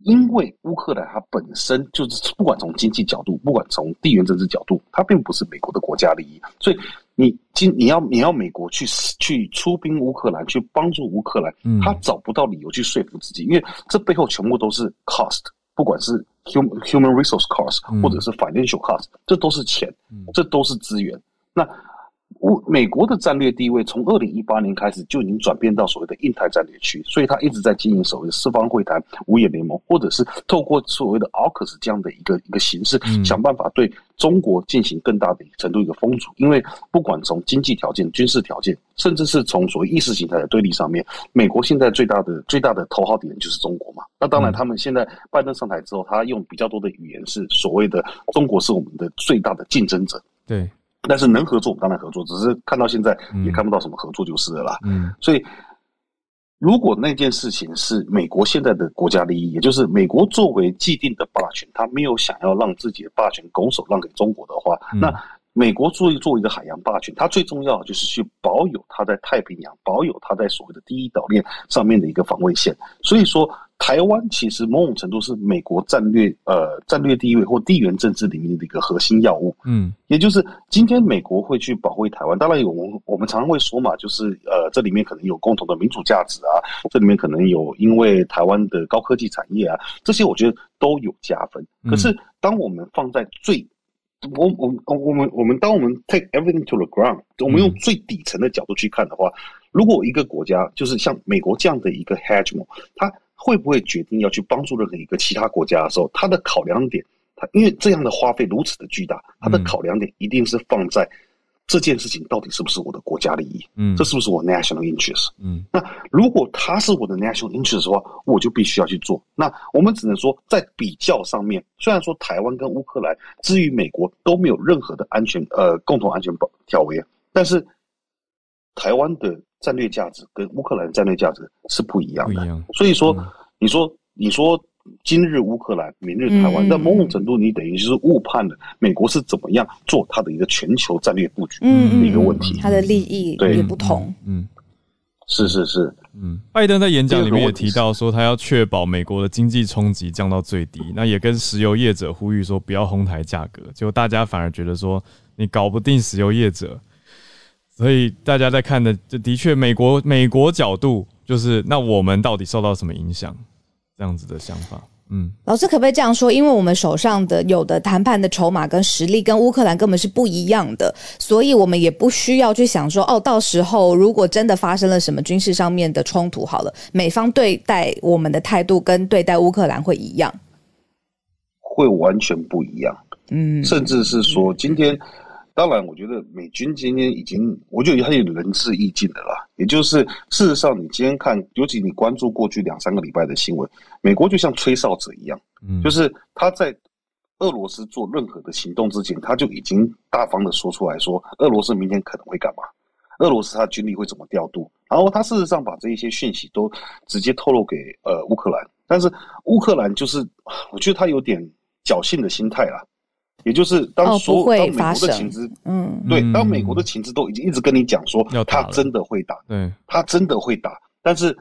因为乌克兰它本身就是不管从经济角度，不管从地缘政治角度，它并不是美国的国家利益，所以你今你要你要美国去去出兵乌克兰，去帮助乌克兰，他找不到理由去说服自己，因为这背后全部都是 cost，不管是 human human resource cost 或者是 financial cost，这都是钱，这都是资源。那乌美国的战略地位从二零一八年开始就已经转变到所谓的印太战略区，所以他一直在经营所谓的四方会谈、五眼联盟，或者是透过所谓的 AUKUS 这样的一个一个形式，想办法对中国进行更大的程度一个封阻。因为不管从经济条件、军事条件，甚至是从所谓意识形态的对立上面，美国现在最大的最大的头号敌人就是中国嘛。那当然，他们现在拜登上台之后，他用比较多的语言是所谓的中国是我们的最大的竞争者。对。但是能合作，我们当然合作，只是看到现在也看不到什么合作就是了啦。嗯，所以如果那件事情是美国现在的国家利益，也就是美国作为既定的霸权，他没有想要让自己的霸权拱手让给中国的话，那。美国作为作为一个海洋霸权，它最重要就是去保有它在太平洋、保有它在所谓的第一岛链上面的一个防卫线。所以说，台湾其实某种程度是美国战略呃战略地位或地缘政治里面的一个核心要务。嗯，也就是今天美国会去保卫台湾，当然有我们我们常常会说嘛，就是呃这里面可能有共同的民主价值啊，这里面可能有因为台湾的高科技产业啊，这些我觉得都有加分。可是当我们放在最我我我我们我们当我们 take everything to the ground，我们用最底层的角度去看的话，如果一个国家就是像美国这样的一个 hegemon，他会不会决定要去帮助任何一个其他国家的时候，他的考量点，他因为这样的花费如此的巨大，他的考量点一定是放在。这件事情到底是不是我的国家利益？嗯，这是不是我 national interest？嗯，那如果它是我的 national interest 的话，我就必须要去做。那我们只能说，在比较上面，虽然说台湾跟乌克兰至于美国都没有任何的安全呃共同安全保条约，但是台湾的战略价值跟乌克兰战略价值是不一样的。所以说，你说你说。今日乌克兰，明日台湾，在某种程度，你等于就是误判了美国是怎么样做它的一个全球战略布局的一个问题。它的利益也不同。嗯，是是是。嗯，拜登在演讲里面也提到说，他要确保美国的经济冲击降到最低。那也跟石油业者呼吁说，不要哄抬价格。结果大家反而觉得说，你搞不定石油业者。所以大家在看的，这的确，美国美国角度就是，那我们到底受到什么影响？这样子的想法，嗯，老师可不可以这样说？因为我们手上的有的谈判的筹码跟实力跟乌克兰根本是不一样的，所以我们也不需要去想说，哦，到时候如果真的发生了什么军事上面的冲突，好了，美方对待我们的态度跟对待乌克兰会一样，会完全不一样，嗯，甚至是说今天。当然，我觉得美军今天已经，我觉得他有仁至义尽的啦。也就是事实上，你今天看，尤其你关注过去两三个礼拜的新闻，美国就像吹哨者一样，嗯，就是他在俄罗斯做任何的行动之前，他就已经大方的说出来说，俄罗斯明天可能会干嘛，俄罗斯他军力会怎么调度，然后他事实上把这一些讯息都直接透露给呃乌克兰，但是乌克兰就是，我觉得他有点侥幸的心态啦。也就是当所有当美国的情资，嗯，对，当美国的情资都已经一直跟你讲说，他真的会打，对，他真的会打，但是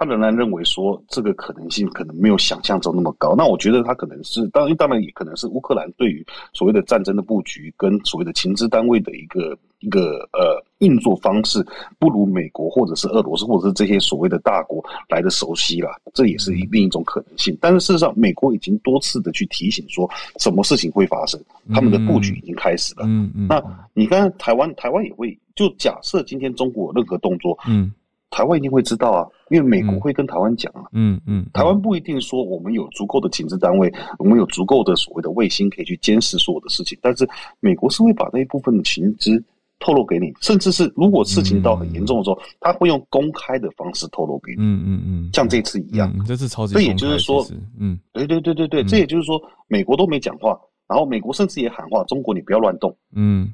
他仍然认为说这个可能性可能没有想象中那么高。那我觉得他可能是，当然当然也可能是乌克兰对于所谓的战争的布局跟所谓的情资单位的一个。一个呃运作方式不如美国或者是俄罗斯或者是这些所谓的大国来的熟悉啦，这也是另一种可能性。但是事实上，美国已经多次的去提醒说，什么事情会发生，他们的布局已经开始了。嗯嗯。那你看台湾，台湾也会就假设今天中国有任何动作，嗯，台湾一定会知道啊，因为美国会跟台湾讲啊。嗯嗯。台湾不一定说我们有足够的情治单位，我们有足够的所谓的卫星可以去监视所有的事情，但是美国是会把那一部分的情资。透露给你，甚至是如果事情到很严重的时候，他会用公开的方式透露给你。嗯嗯嗯，像这次一样，这次超级。这也就是说，嗯，对对对对对，这也就是说，美国都没讲话，然后美国甚至也喊话，中国你不要乱动。嗯。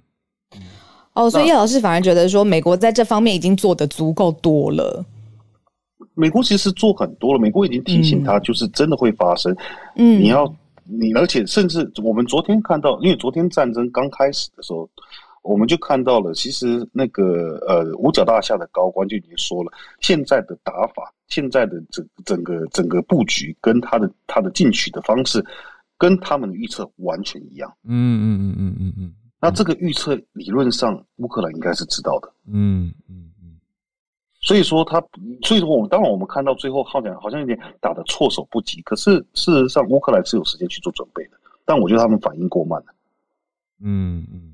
哦，所以叶老师反而觉得说，美国在这方面已经做的足够多了。美国其实做很多了，美国已经提醒他，就是真的会发生。嗯，你要你，而且甚至我们昨天看到，因为昨天战争刚开始的时候。我们就看到了，其实那个呃五角大厦的高官就已经说了，现在的打法，现在的整整个整个布局跟他的他的进取的方式，跟他们的预测完全一样。嗯嗯嗯嗯嗯嗯。那这个预测理论上乌克兰应该是知道的。嗯嗯嗯。所以说他，所以说我们当然我们看到最后好像好像有点打的措手不及，可是事实上乌克兰是有时间去做准备的，但我觉得他们反应过慢了。嗯嗯。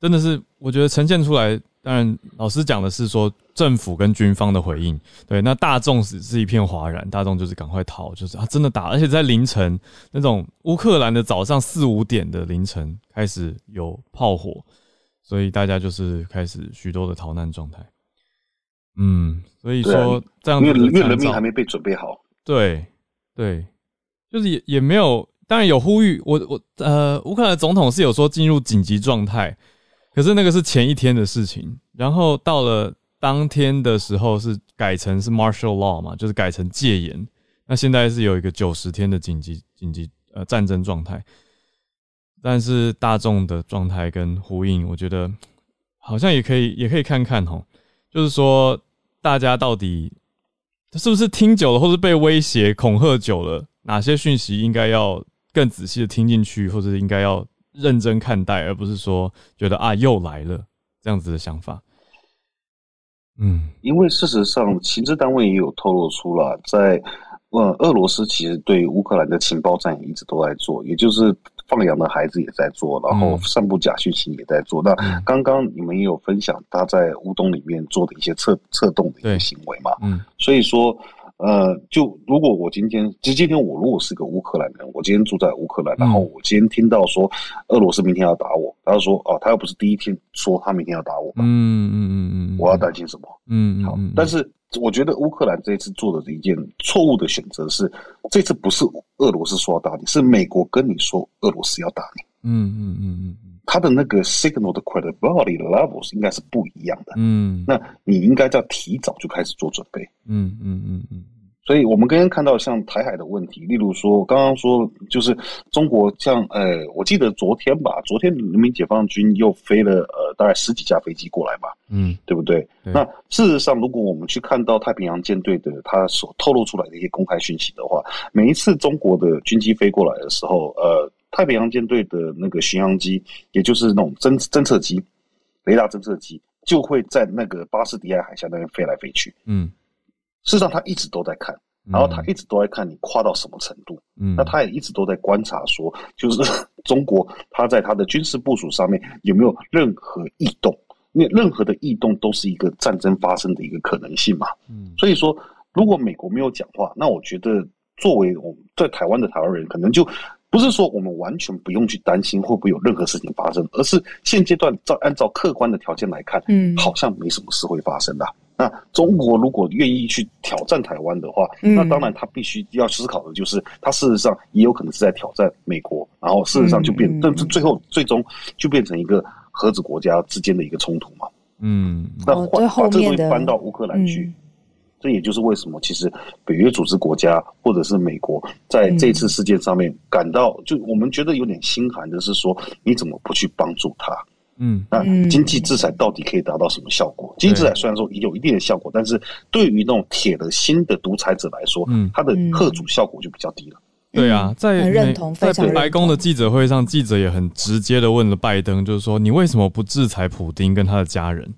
真的是我觉得呈现出来。当然，老师讲的是说政府跟军方的回应，对，那大众是是一片哗然，大众就是赶快逃，就是啊，真的打，而且在凌晨那种乌克兰的早上四五点的凌晨开始有炮火，所以大家就是开始许多的逃难状态。嗯，所以说这样，因为因为人民还没被准备好，对对，就是也也没有，当然有呼吁，我我呃，乌克兰总统是有说进入紧急状态。可是那个是前一天的事情，然后到了当天的时候是改成是 martial law 嘛，就是改成戒严。那现在是有一个九十天的紧急紧急呃战争状态，但是大众的状态跟呼应，我觉得好像也可以也可以看看吼，就是说大家到底是不是听久了，或是被威胁恐吓久了，哪些讯息应该要更仔细的听进去，或者应该要。认真看待，而不是说觉得啊又来了这样子的想法。嗯，因为事实上，情治单位也有透露出了，在呃俄罗斯其实对乌克兰的情报战也一直都在做，也就是放羊的孩子也在做，然后散布假讯息也在做。那刚刚你们也有分享他在乌东里面做的一些策策动的一些行为嘛？嗯，所以说。呃，就如果我今天，其实今天我如果是个乌克兰人，我今天住在乌克兰，然后我今天听到说俄罗斯明天要打我，他就说哦，他又不是第一天说他明天要打我，嗯嗯嗯嗯，我要担心什么？嗯，好，但是我觉得乌克兰这一次做的一件错误的选择是，这次不是俄罗斯说要打你，是美国跟你说俄罗斯要打你。嗯嗯嗯嗯。他的那个 signal 的 credibility levels 应该是不一样的。嗯，那你应该要提早就开始做准备。嗯嗯嗯嗯。所以我们刚刚看到像台海的问题，例如说刚刚说就是中国像呃，我记得昨天吧，昨天人民解放军又飞了呃大概十几架飞机过来吧。嗯，对不对？那事实上，如果我们去看到太平洋舰队的他所透露出来的一些公开讯息的话，每一次中国的军机飞过来的时候，呃。太平洋舰队的那个巡洋机，也就是那种侦侦测机、雷达侦测机，就会在那个巴士底亚海峡那边飞来飞去。嗯，事实上他一直都在看，然后他一直都在看你跨到什么程度。嗯，那他也一直都在观察，说就是 中国他在他的军事部署上面有没有任何异动？因为任何的异动都是一个战争发生的一个可能性嘛。嗯，所以说如果美国没有讲话，那我觉得作为我们在台湾的台湾人，可能就。不是说我们完全不用去担心会不会有任何事情发生，而是现阶段照按照客观的条件来看，嗯，好像没什么事会发生的。那中国如果愿意去挑战台湾的话，那当然他必须要思考的就是，他事实上也有可能是在挑战美国，然后事实上就变，但是最后最终就变成一个核子国家之间的一个冲突嘛。嗯，那把把这东西搬到乌克兰去。这也就是为什么，其实北约组织国家或者是美国在这次事件上面感到，就我们觉得有点心寒的是说，你怎么不去帮助他？嗯，那经济制裁到底可以达到什么效果？经济制裁虽然说有一定的效果，但是对于那种铁了心的独裁者来说，嗯，他的贺主效果就比较低了。对啊，在在白宫的记者会上，记者也很直接的问了拜登，就是说你为什么不制裁普丁跟他的家人？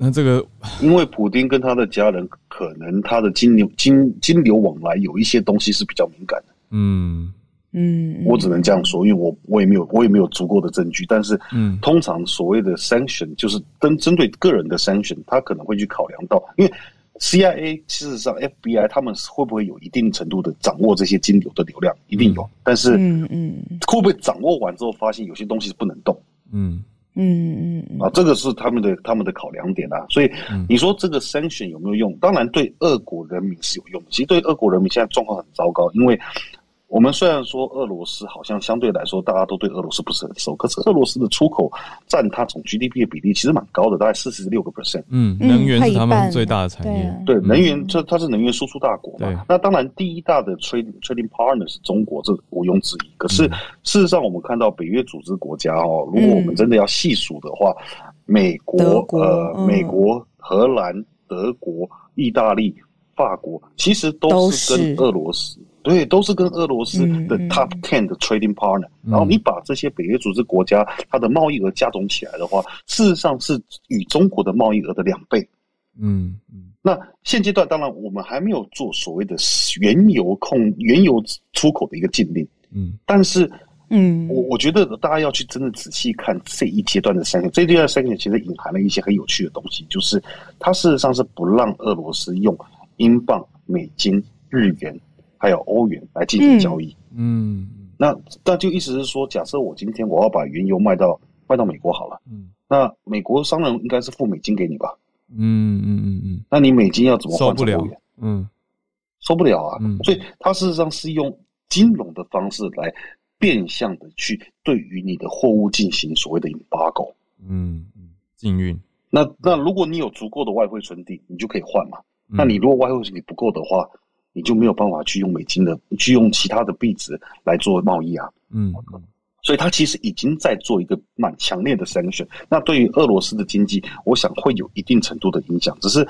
那这个，因为普丁跟他的家人，可能他的金流金金流往来有一些东西是比较敏感的。嗯嗯，我只能这样说，因为我我也没有我也没有足够的证据。但是，嗯，通常所谓的 sanction 就是针针对个人的 sanction，他可能会去考量到，因为 CIA 事实上 FBI 他们会不会有一定程度的掌握这些金流的流量，一定有。但是，嗯嗯，会不会掌握完之后发现有些东西是不能动？嗯。嗯嗯啊，这个是他们的他们的考量点啊，所以你说这个筛选有没有用？当然对俄国人民是有用，其实对俄国人民现在状况很糟糕，因为。我们虽然说俄罗斯好像相对来说大家都对俄罗斯不是很熟，可是俄罗斯的出口占它总 GDP 的比例其实蛮高的，大概四十六个 percent。嗯，能源是他们最大的产业。对，能源这它是能源输出大国嘛？那当然第一大的 trading trading partner 是中国，这毋庸置疑。可是事实上，我们看到北约组织国家哦，如果我们真的要细数的话，美国、呃，美国、荷兰、德国、意大利、法国，其实都是跟俄罗斯。对，都是跟俄罗斯的 top ten 的 trading partner，然后你把这些北约组织国家它的贸易额加总起来的话，事实上是与中国的贸易额的两倍。嗯嗯。那现阶段当然我们还没有做所谓的原油控、原油出口的一个禁令。嗯。但是嗯，我我觉得大家要去真的仔细看这一阶段的三个，这一阶段三个其实隐含了一些很有趣的东西，就是它事实上是不让俄罗斯用英镑、美金、日元还有欧元来进行交易。嗯，那那就意思是说，假设我今天我要把原油卖到卖到美国好了，嗯，那美国商人应该是付美金给你吧？嗯嗯嗯嗯，那你美金要怎么换成欧元？嗯，受不了啊！所以它事实上是用金融的方式来。变相的去对于你的货物进行所谓的 embargo，嗯嗯，禁运。那那如果你有足够的外汇存底，你就可以换嘛。那你如果外汇存底不够的话，你就没有办法去用美金的，去用其他的币值来做贸易啊。嗯嗯。所以它其实已经在做一个蛮强烈的 sanction。那对于俄罗斯的经济，我想会有一定程度的影响。只是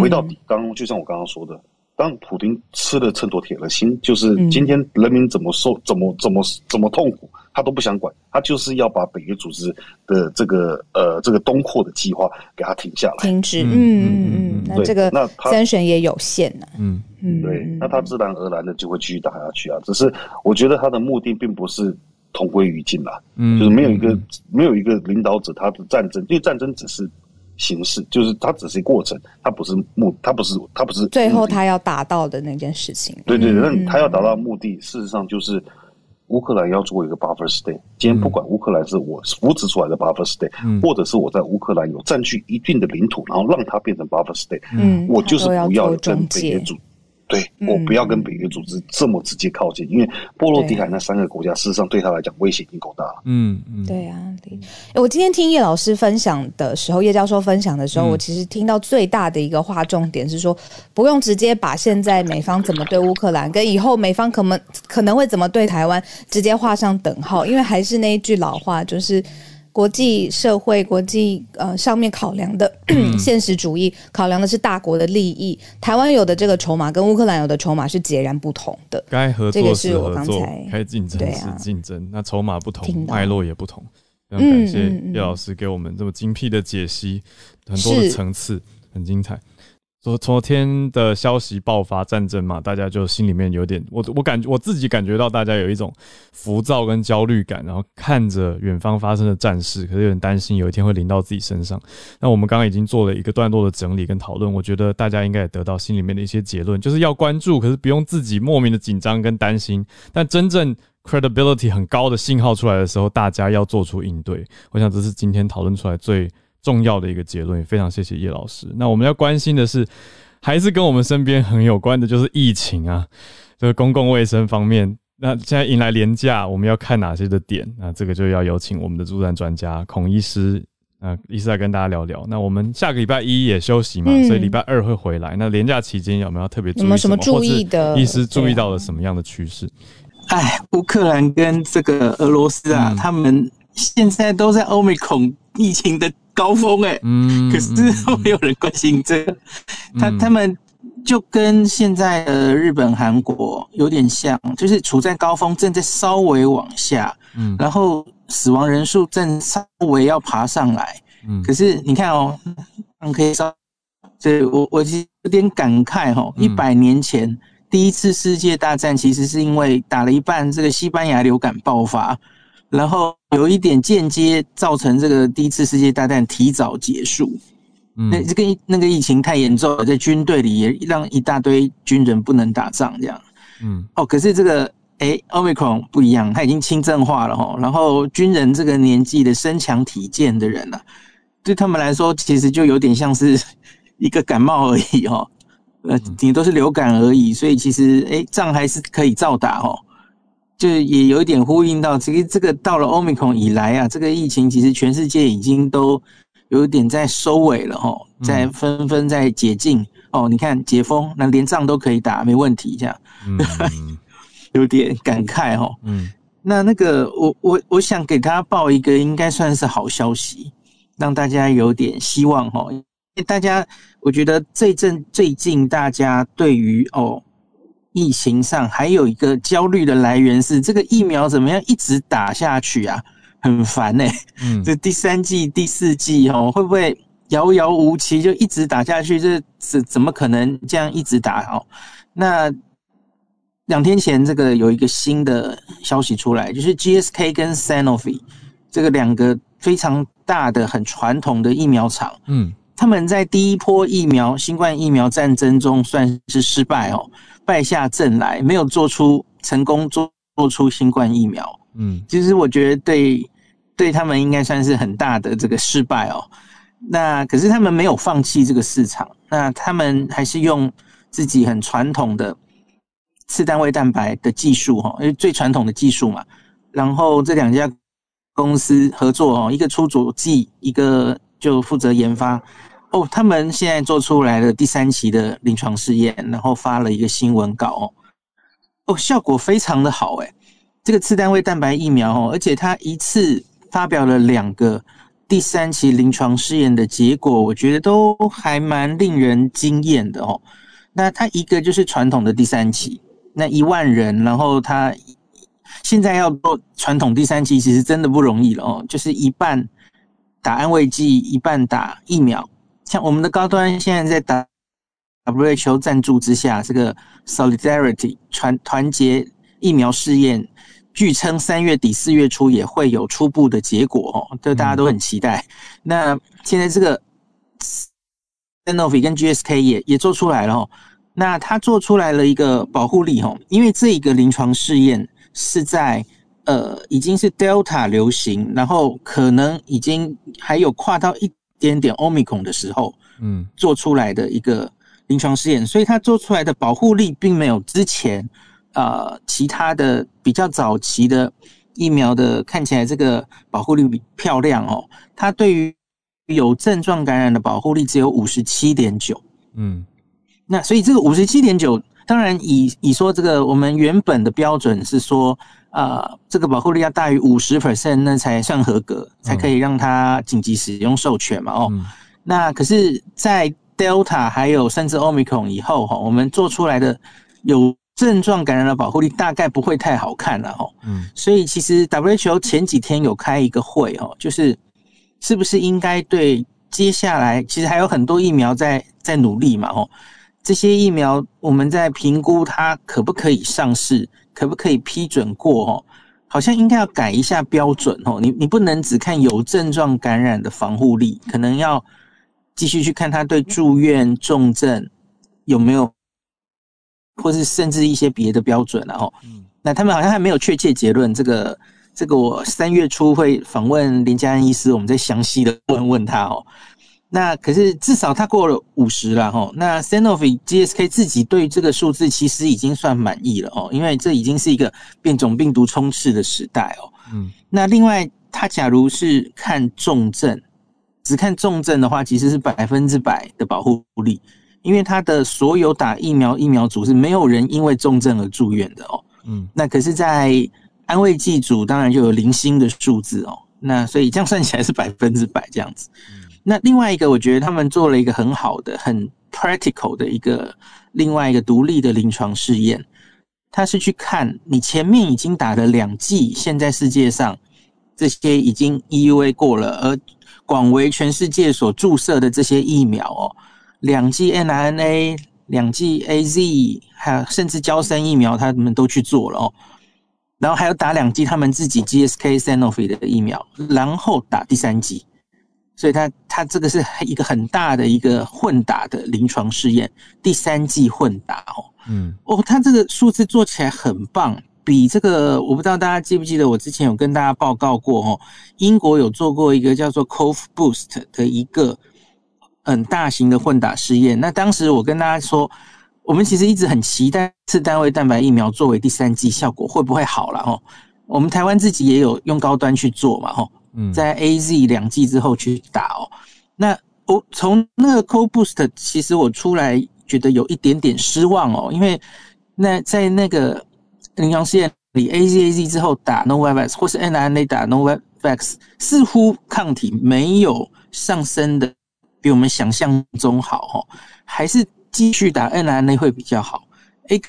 回到底，刚就像我刚刚说的。当普京吃了秤砣铁了心，就是今天人民怎么受、怎么、怎么、怎么痛苦，他都不想管，他就是要把北约组织的这个呃这个东扩的计划给他停下来，停止。嗯嗯嗯，那这个那三选也有限呢。嗯嗯，对，那他自然而然的就会继续打下去啊。只是我觉得他的目的并不是同归于尽啦，嗯，就是没有一个没有一个领导者，他的战争，因为战争只是。形式就是它只是过程，它不是目，它不是它不是最后他要达到的那件事情。对对，那他要达到目的，事实上就是乌克兰要做一个 buffer state。今天不管乌克兰是我扶持出来的 buffer state，或者是我在乌克兰有占据一定的领土，然后让它变成 buffer state，嗯，我就是不要跟北约组。对我不要跟北约组织这么直接靠近，因为波罗的海那三个国家事实上对他来讲威胁已经够大了。嗯嗯，对啊，我今天听叶老师分享的时候，叶教授分享的时候，我其实听到最大的一个划重点是说，不用直接把现在美方怎么对乌克兰，跟以后美方可能可能会怎么对台湾直接画上等号，因为还是那一句老话，就是。国际社会、国际呃上面考量的 现实主义，考量的是大国的利益。台湾有的这个筹码跟乌克兰有的筹码是截然不同的。该合作是合作，该竞争是竞争。那筹码不同，脉络也不同。非常感谢叶老师给我们这么精辟的解析，很多的层次，很精彩。昨昨天的消息爆发战争嘛，大家就心里面有点，我我感觉我自己感觉到大家有一种浮躁跟焦虑感，然后看着远方发生的战事，可是有点担心有一天会临到自己身上。那我们刚刚已经做了一个段落的整理跟讨论，我觉得大家应该也得到心里面的一些结论，就是要关注，可是不用自己莫名的紧张跟担心。但真正 credibility 很高的信号出来的时候，大家要做出应对。我想这是今天讨论出来最。重要的一个结论，也非常谢谢叶老师。那我们要关心的是，还是跟我们身边很有关的，就是疫情啊，就是公共卫生方面。那现在迎来廉价，我们要看哪些的点？那这个就要有请我们的助战专家孔医师，啊，医师来跟大家聊聊。那我们下个礼拜一也休息嘛，所以礼拜二会回来。那廉假期间有没有特别注意什么注意的？医师注意到了什么样的趋势？哎，乌克兰跟这个俄罗斯啊，他们现在都在欧美恐疫情的。高峰哎，嗯，可是没有人关心这个，他他们就跟现在的日本、韩国有点像，就是处在高峰，正在稍微往下，嗯，然后死亡人数正稍微要爬上来，嗯，可是你看哦，可以稍，这我我其实有点感慨哈，一百年前第一次世界大战其实是因为打了一半，这个西班牙流感爆发。然后有一点间接造成这个第一次世界大战提早结束，那这个那个疫情太严重了，在军队里也让一大堆军人不能打仗，这样，嗯，哦，可是这个哎，omicron 不一样，它已经轻症化了哈，然后军人这个年纪的身强体健的人呢，对他们来说其实就有点像是 一个感冒而已哈，呃，你都是流感而已，所以其实哎，仗还是可以照打哦。就也有一点呼应到，其实这个到了欧米克以来啊，这个疫情其实全世界已经都有点在收尾了哈，在纷纷在解禁哦。你看解封，那连仗都可以打，没问题这样，有点感慨哈。嗯，那那个我我我想给他报一个应该算是好消息，让大家有点希望哈。因为大家我觉得这阵最近大家对于哦。疫情上还有一个焦虑的来源是这个疫苗怎么样一直打下去啊？很烦呢。嗯，这第三季、第四季哦，会不会遥遥无期就一直打下去？这怎怎么可能这样一直打哦？那两天前这个有一个新的消息出来，就是 GSK 跟 Sanofi 这个两个非常大的、很传统的疫苗厂，嗯，他们在第一波疫苗新冠疫苗战争中算是失败哦，败下阵来，没有做出成功做做出新冠疫苗，嗯，其实我觉得对对他们应该算是很大的这个失败哦。那可是他们没有放弃这个市场，那他们还是用自己很传统的次单位蛋白的技术哈，因为最传统的技术嘛。然后这两家公司合作哦，一个出主剂，一个就负责研发。哦，他们现在做出来了第三期的临床试验，然后发了一个新闻稿哦，哦，效果非常的好诶，这个次单位蛋白疫苗哦，而且它一次发表了两个。第三期临床试验的结果，我觉得都还蛮令人惊艳的哦。那它一个就是传统的第三期，那一万人，然后它现在要做传统第三期，其实真的不容易了哦。就是一半打安慰剂，一半打疫苗。像我们的高端现在在打 WHO 赞助之下，这个 Solidarity 团团结疫苗试验。据称三月底四月初也会有初步的结果哦，这大家都很期待。那现在这个 Sanofi 跟 GSK 也也做出来了哦，那它做出来了一个保护力哦，因为这一个临床试验是在呃已经是 Delta 流行，然后可能已经还有跨到一点点 Omicron 的时候，嗯，做出来的一个临床试验，所以它做出来的保护力并没有之前。呃，其他的比较早期的疫苗的看起来这个保护力比漂亮哦，它对于有症状感染的保护力只有五十七点九，嗯，那所以这个五十七点九，当然以以说这个我们原本的标准是说，呃，这个保护力要大于五十 percent 那才算合格，才可以让它紧急使用授权嘛，哦，那可是，在 Delta 还有甚至 Omicron 以后哈，我们做出来的有。症状感染的保护力大概不会太好看了哈，嗯，所以其实 WHO 前几天有开一个会哦，就是是不是应该对接下来其实还有很多疫苗在在努力嘛哦，这些疫苗我们在评估它可不可以上市，可不可以批准过哦，好像应该要改一下标准哦，你你不能只看有症状感染的防护力，可能要继续去看它对住院重症有没有。或是甚至一些别的标准，然后，那他们好像还没有确切结论。这个，这个我三月初会访问林嘉恩医师，我们再详细的问问他哦。那可是至少他过了五十了哈。那 Sanofi GSK 自己对这个数字其实已经算满意了哦，因为这已经是一个变种病毒充斥的时代哦。嗯。那另外，他假如是看重症，只看重症的话，其实是百分之百的保护力。因为他的所有打疫苗疫苗组是没有人因为重症而住院的哦，嗯，那可是，在安慰剂组当然就有零星的数字哦，那所以这样算起来是百分之百这样子。那另外一个，我觉得他们做了一个很好的、很 practical 的一个另外一个独立的临床试验，他是去看你前面已经打了两剂，现在世界上这些已经 EUA 过了，而广为全世界所注射的这些疫苗哦。两剂 n r n a 两剂 AZ，还有甚至胶生疫苗，他们都去做了哦。然后还有打两剂他们自己 GSK Sanofi 的疫苗，然后打第三剂。所以它它这个是一个很大的一个混打的临床试验，第三季混打哦。嗯，哦，它这个数字做起来很棒，比这个我不知道大家记不记得，我之前有跟大家报告过哦，英国有做过一个叫做 Cov Boost 的一个。很大型的混打试验，那当时我跟大家说，我们其实一直很期待次单位蛋白疫苗作为第三季效果会不会好了哦。我们台湾自己也有用高端去做嘛吼，在 A Z 两剂之后去打哦。那我从那个 Co Boost，其实我出来觉得有一点点失望哦，因为那在那个临床试验里，A Z A Z 之后打 Novavax 或是 N R N A 打 Novavax，似乎抗体没有上升的。比我们想象中好哈，还是继续打 n r n a 会比较好？哎，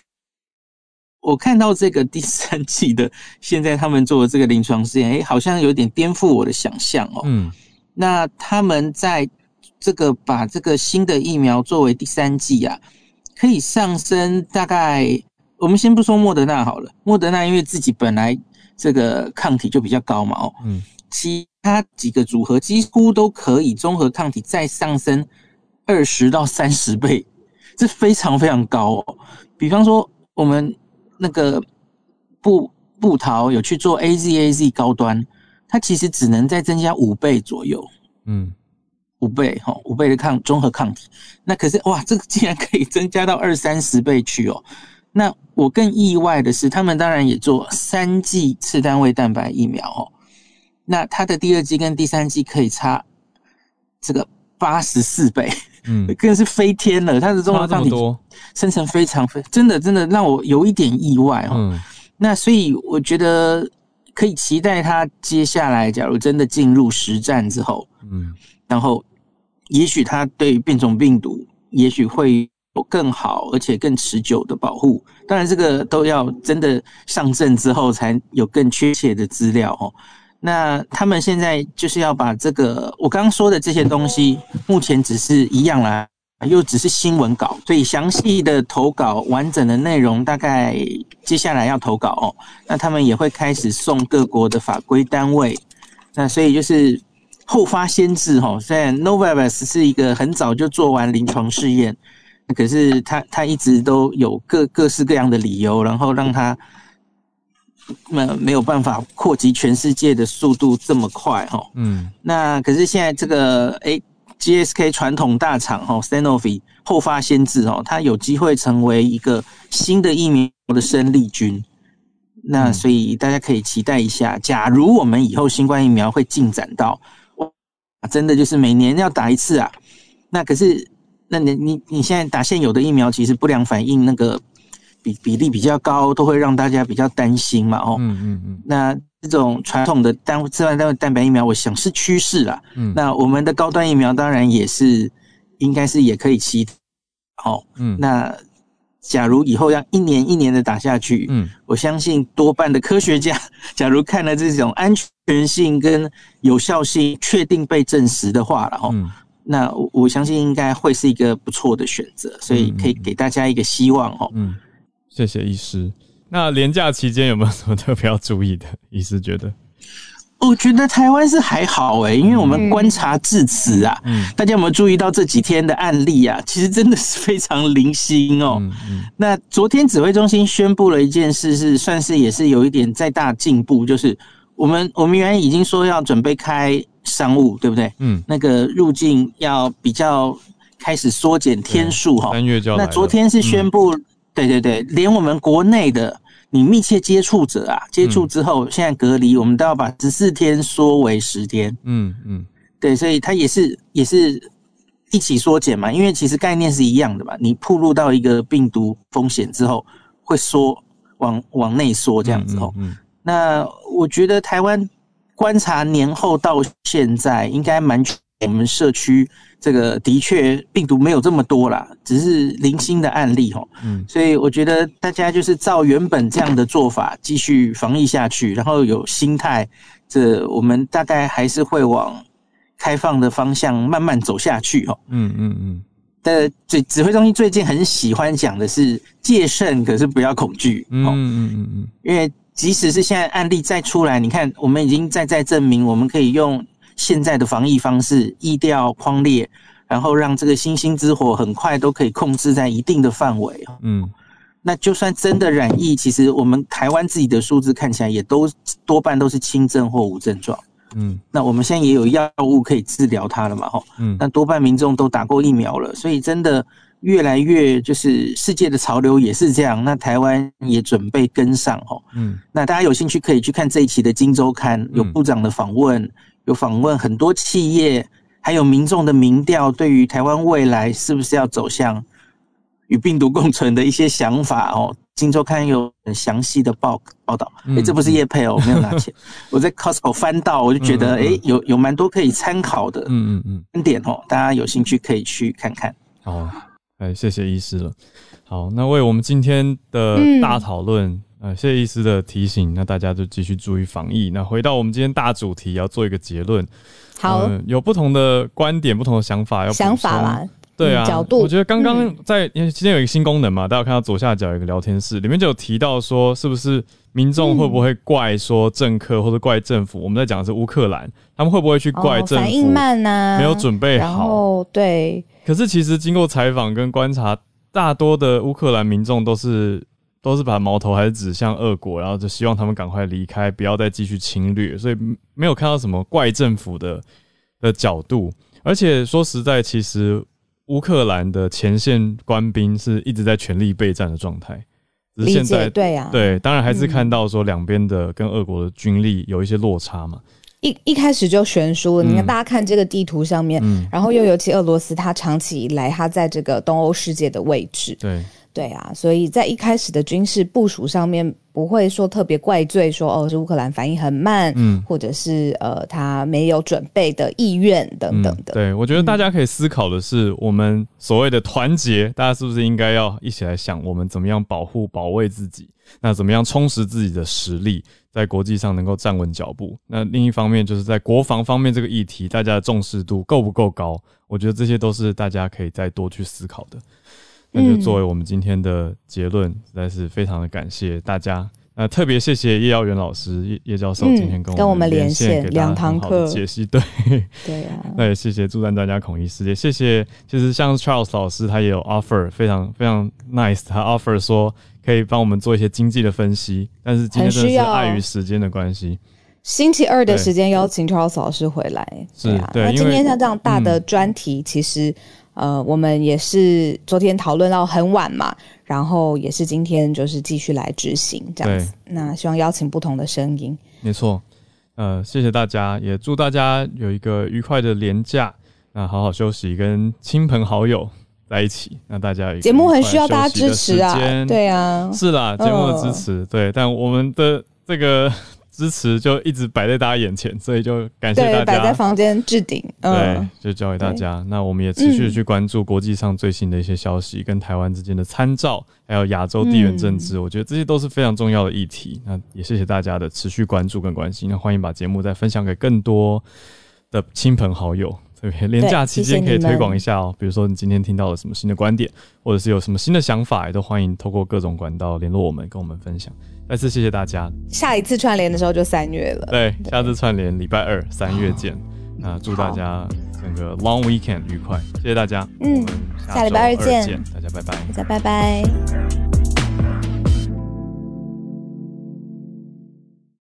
我看到这个第三季的，现在他们做的这个临床试验，哎，好像有点颠覆我的想象哦。嗯，那他们在这个把这个新的疫苗作为第三季啊，可以上升大概我们先不说莫德纳好了，莫德纳因为自己本来这个抗体就比较高嘛，哦，嗯，其他几个组合几乎都可以综合抗体再上升二十到三十倍，这非常非常高哦。比方说我们那个布布桃有去做 A Z A Z 高端，它其实只能再增加五倍左右，嗯。五倍哈，五倍的抗综合抗体，那可是哇，这个竟然可以增加到二三十倍去哦。那我更意外的是，他们当然也做三剂次单位蛋白疫苗哦。那它的第二剂跟第三剂可以差这个八十四倍，嗯，更是飞天了。它的综合抗体生成非常非真的真的让我有一点意外哦。那所以我觉得可以期待它接下来，假如真的进入实战之后，嗯。然后，也许它对变种病毒，也许会有更好而且更持久的保护。当然，这个都要真的上阵之后才有更确切的资料哦。那他们现在就是要把这个我刚刚说的这些东西，目前只是一样啦，又只是新闻稿，所以详细的投稿、完整的内容，大概接下来要投稿哦。那他们也会开始送各国的法规单位。那所以就是。后发先至哈，虽然 Novavax 是一个很早就做完临床试验，可是他他一直都有各各式各样的理由，然后让他没没有办法扩及全世界的速度这么快哈。嗯，那可是现在这个哎，GSK 传统大厂哈，Sanofi 后发先至哦，它有机会成为一个新的疫苗的生力军。那所以大家可以期待一下，假如我们以后新冠疫苗会进展到。真的就是每年要打一次啊，那可是，那你你你现在打现有的疫苗，其实不良反应那个比比例比较高，都会让大家比较担心嘛，哦，嗯嗯嗯。那这种传统的单自然单位蛋白疫苗，我想是趋势啦。嗯。那我们的高端疫苗当然也是，应该是也可以期，好，嗯。那假如以后要一年一年的打下去，嗯，我相信多半的科学家，假如看了这种安全。性跟有效性确定被证实的话了哈，那我相信应该会是一个不错的选择，所以可以给大家一个希望哦。嗯，谢谢医师。那年假期间有没有什么特别要注意的？医师觉得？我觉得台湾是还好哎，因为我们观察至此啊，大家有没有注意到这几天的案例啊？其实真的是非常零星哦。那昨天指挥中心宣布了一件事，是算是也是有一点再大进步，就是。我们我们原来已经说要准备开商务，对不对？嗯，那个入境要比较开始缩减天数哈。三月就那昨天是宣布，对对对，连我们国内的你密切接触者啊，接触之后现在隔离，我们都要把十四天缩为十天。嗯嗯，对，所以它也是也是一起缩减嘛，因为其实概念是一样的嘛。你暴露到一个病毒风险之后，会缩往往内缩这样子哦。嗯。那我觉得台湾观察年后到现在，应该蛮我们社区这个的确病毒没有这么多啦，只是零星的案例哦。嗯，所以我觉得大家就是照原本这样的做法继续防疫下去，然后有心态，这我们大概还是会往开放的方向慢慢走下去哦。嗯嗯嗯。但指指挥中心最近很喜欢讲的是戒慎，可是不要恐惧。嗯嗯嗯嗯，因为。即使是现在案例再出来，你看，我们已经在在证明，我们可以用现在的防疫方式，疫调框列，然后让这个星星之火很快都可以控制在一定的范围。嗯，那就算真的染疫，其实我们台湾自己的数字看起来也都多半都是轻症或无症状。嗯，那我们现在也有药物可以治疗它了嘛？哈，嗯，那多半民众都打过疫苗了，所以真的。越来越就是世界的潮流也是这样，那台湾也准备跟上哦。嗯，那大家有兴趣可以去看这一期的《金周刊》，有部长的访问，有访问很多企业，还有民众的民调，对于台湾未来是不是要走向与病毒共存的一些想法哦。《金周刊》有很详细的报报道，哎，这不是叶佩哦，我没有拿钱，我在 Costco 翻到，我就觉得哎，有有蛮多可以参考的，嗯嗯嗯，观点哦，大家有兴趣可以去看看。哦。哎，谢谢医师了。好，那为我们今天的大讨论，呃，谢谢医师的提醒。那大家就继续注意防疫。那回到我们今天大主题，要做一个结论。好，有不同的观点，不同的想法，要想法啦。对啊，角度。我觉得刚刚在因为今天有一个新功能嘛，大家看到左下角有一个聊天室，里面就有提到说，是不是民众会不会怪说政客或者怪政府？我们在讲的是乌克兰，他们会不会去怪政府反应慢呢？没有准备好。对。可是其实经过采访跟观察，大多的乌克兰民众都是都是把矛头还是指向俄国，然后就希望他们赶快离开，不要再继续侵略，所以没有看到什么怪政府的的角度。而且说实在，其实乌克兰的前线官兵是一直在全力备战的状态，只是现在对呀，对，当然还是看到说两边的跟俄国的军力有一些落差嘛。一一开始就悬殊了，你看大家看这个地图上面，然后又尤其俄罗斯，它长期以来它在这个东欧世界的位置，对。对啊，所以在一开始的军事部署上面，不会说特别怪罪说哦是乌克兰反应很慢，嗯，或者是呃他没有准备的意愿等等的。对，我觉得大家可以思考的是，我们所谓的团结，大家是不是应该要一起来想，我们怎么样保护、保卫自己？那怎么样充实自己的实力，在国际上能够站稳脚步？那另一方面，就是在国防方面这个议题，大家的重视度够不够高？我觉得这些都是大家可以再多去思考的。那就作为我们今天的结论，实在是非常的感谢大家。那特别谢谢叶耀元老师叶叶教授今天跟我们连线两堂课解析，对对啊。那也谢谢助战专家孔医师，也谢谢。其实像 Charles 老师，他也有 offer，非常非常 nice，他 offer 说可以帮我们做一些经济的分析。但是今天真的是碍于时间的关系，星期二的时间邀请 Charles 老师回来，是啊。那今天像这样大的专题，其实。呃，我们也是昨天讨论到很晚嘛，然后也是今天就是继续来执行这样子。那希望邀请不同的声音。没错，呃，谢谢大家，也祝大家有一个愉快的年假，那好好休息，跟亲朋好友在一起。那大家节目很需要大家支持啊，对啊，是啦，节目的支持，对，但我们的这个。支持就一直摆在大家眼前，所以就感谢大家。摆在房间置顶，对，就交给大家。那我们也持续的去关注国际上最新的一些消息，跟台湾之间的参照，还有亚洲地缘政治，我觉得这些都是非常重要的议题。那也谢谢大家的持续关注跟关心。那欢迎把节目再分享给更多的亲朋好友。特别廉假期间可以推广一下哦，比如说你今天听到了什么新的观点，或者是有什么新的想法，也都欢迎透过各种管道联络我们，跟我们分享。再次谢谢大家。下一次串联的时候就三月了。对，下次串联礼拜二三月见。那祝大家整个 long weekend 愉快，谢谢大家。嗯，下礼拜二见，大家拜拜，大家拜拜。